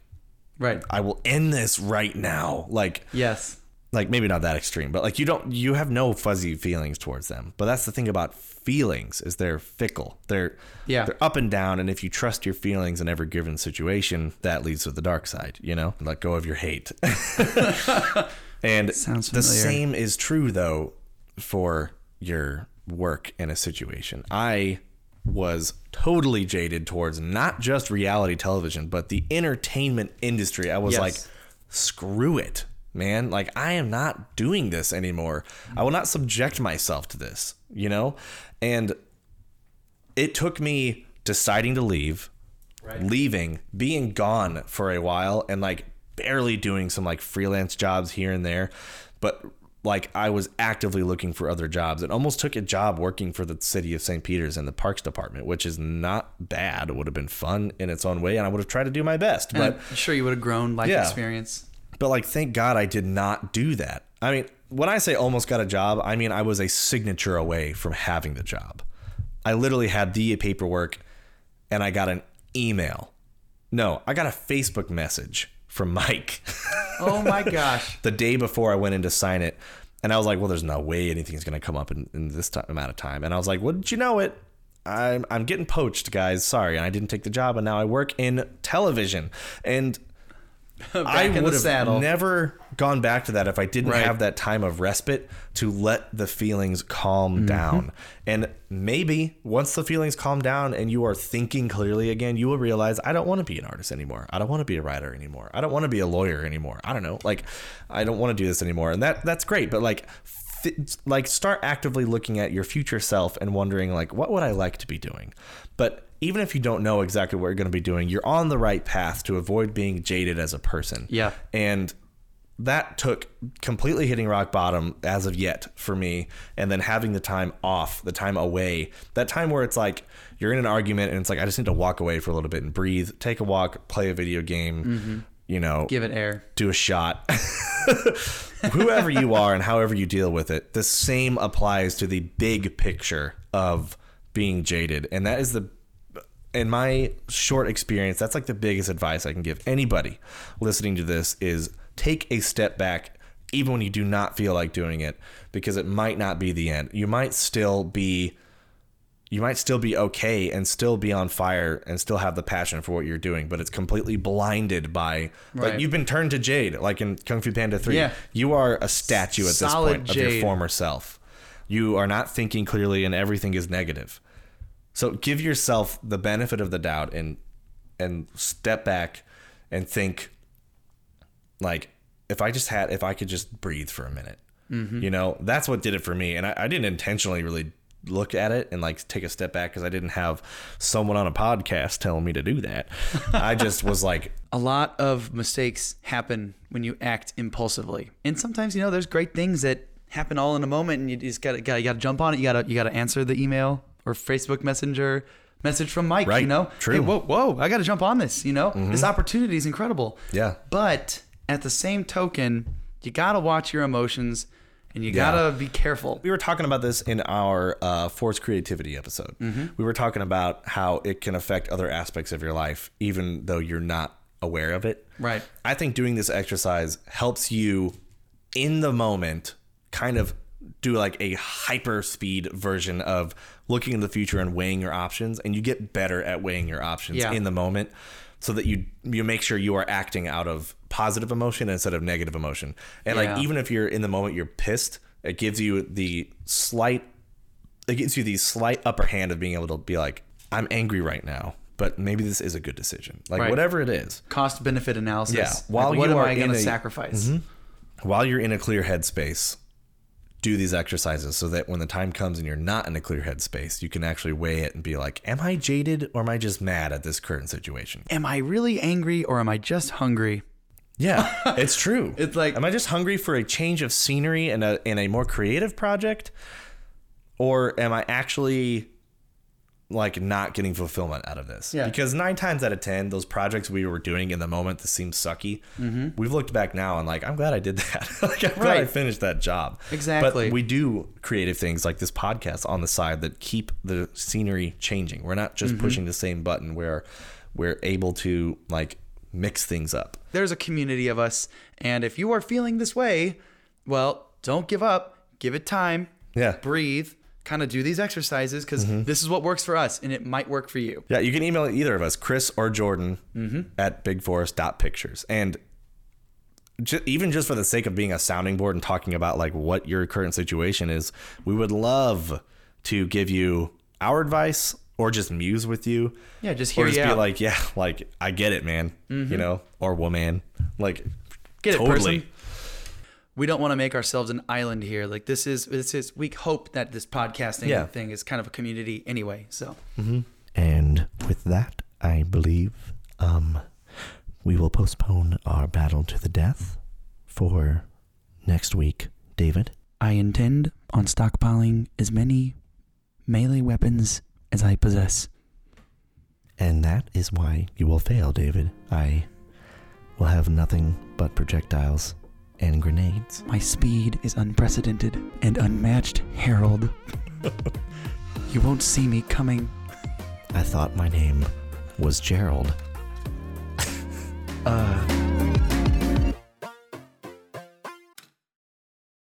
right. i will end this right now like Yes. Like maybe not that extreme, but like you don't you have no fuzzy feelings towards them. But that's the thing about feelings is they're fickle. They're Yeah. they're up and down and if you trust your feelings in every given situation, that leads to the dark side, you know? Let go of your hate. *laughs* and Sounds the same is true though for your work in a situation. I was totally jaded towards not just reality television, but the entertainment industry. I was Yes. like screw it, man. Like, I am not doing this anymore. I will not subject myself to this, you know? And it took me deciding to leave, leaving, being gone for a while, and like barely doing some like freelance jobs here and there. But like, I was actively looking for other jobs and almost took a job working for the city of St. Peter's in the parks department, which is not bad. It would have been fun in its own way, and I would have tried to do my best. But I'm sure you would have grown life Yeah. experience. But like, thank God I did not do that. I mean, when I say almost got a job, I mean I was a signature away from having the job. I literally had the paperwork and I got an email. No, I got a Facebook message from Mike Oh my gosh. *laughs* the day before I went in to sign it. And I was like, well, there's no way anything's going to come up in, in this time, amount of time. And I was like, wouldn't you know it? I'm, I'm getting poached, guys. Sorry. And I didn't take the job. And now I work in television. And *laughs* I would have saddle. never gone back to that if I didn't Right. have that time of respite to let the feelings calm Mm-hmm. down. And maybe once the feelings calm down and you are thinking clearly again, you will realize I don't want to be an artist anymore. I don't want to be a writer anymore. I don't want to be a lawyer anymore. I don't know. Like I don't want to do this anymore. And that that's great, but like th- like start actively looking at your future self and wondering like what would I like to be doing? But even if you don't know exactly what you're going to be doing, you're on the right path to avoid being jaded as a person. Yeah. And that took completely hitting rock bottom as of yet for me and then having the time off the time away that time where it's like you're in an argument and it's like i just need to walk away for a little bit and breathe take a walk play a video game mm-hmm. you know Give it air. do a shot *laughs* whoever you are and however you deal with it the same applies to the big picture of being jaded and that is the in my short experience that's like the biggest advice i can give anybody listening to this is take a step back even when you do not feel like doing it because it might not be the end you might still be you might still be okay and still be on fire and still have the passion for what you're doing, but it's completely blinded by like you've been turned to jade, like in Kung Fu Panda 3. Yeah. You are a statue at this Solid point of your former self. You are not thinking clearly and everything is negative. So give yourself the benefit of the doubt and and step back and think like if I just had if I could just breathe for a minute. Mm-hmm. You know, that's what did it for me. And I, I didn't intentionally really look at it and like take a step back because I didn't have someone on a podcast telling me to do that. I *laughs* just was like, a lot of mistakes happen when you act impulsively. And sometimes, you know, there's great things that happen all in a moment and you just gotta, gotta, you gotta jump on it. You gotta, you gotta answer the email or Facebook Messenger message from Mike, Right. you know? True. Hey, whoa, whoa, I gotta jump on this, you know? This opportunity is incredible. Yeah. But at the same token, you gotta watch your emotions and you Yeah. gotta be careful. we were talking about this in our uh, forced creativity episode. We were talking about how it can affect other aspects of your life, even though you're not aware of it. Right. I think doing this exercise helps you in the moment kind of do like a hyper speed version of looking in the future and weighing your options and you get better at weighing your options Yeah. in the moment so that you you make sure you are acting out of positive emotion instead of negative emotion. And Yeah. like even if you're in the moment you're pissed, it gives you the slight it gives you the slight upper hand of being able to be like I'm angry right now, but maybe this is a good decision. Like Right. whatever it is. Cost benefit analysis. Yeah, Like, while what you am are I in a- sacrifice? Mm-hmm. while you're in a clear headspace, do these exercises so that when the time comes and you're not in a clear headspace, you can actually weigh it and be like, Am I jaded or am I just mad at this current situation? Am I really angry or am I just hungry? Yeah, *laughs* it's true. It's like- Am I just hungry for a change of scenery and a and a more creative project? Or am I actually like not getting fulfillment out of this? Yeah. Because nine times out of ten, those projects we were doing in the moment that seemed sucky, mm-hmm. we've looked back now and like, I'm glad I did *laughs* that. like I'm glad I Right. finished that job. Exactly. But we do creative things like this podcast on the side that keep the scenery changing. We're not just mm-hmm. pushing the same button where we're able to like mix things up. There's a community of us, and if you are feeling this way, well, don't give up. Give it time. Yeah. Breathe. Kind of do these exercises because mm-hmm. this is what works for us, and it might work for you. Yeah, you can email either of us, Chris or Jordan, mm-hmm. at bigforest.pictures. And ju- even just for the sake of being a sounding board and talking about like what your current situation is, we would love to give you our advice or just muse with you. Yeah, just or hear just you be out. like, yeah, like I get it, man. You mm-hmm. know, or woman. Like Get it, totally. person. We don't want to make ourselves an island here. Like this is this is we hope that this podcasting Yeah. thing is kind of a community anyway. So And with that, I believe um, we will postpone our battle to the death for next week. David? I intend on stockpiling as many melee weapons as I possess. And that is why you will fail, David. I will have nothing but projectiles and grenades. My speed is unprecedented and unmatched, Harold. *laughs* you won't see me coming. I thought my name was Gerald. Uh,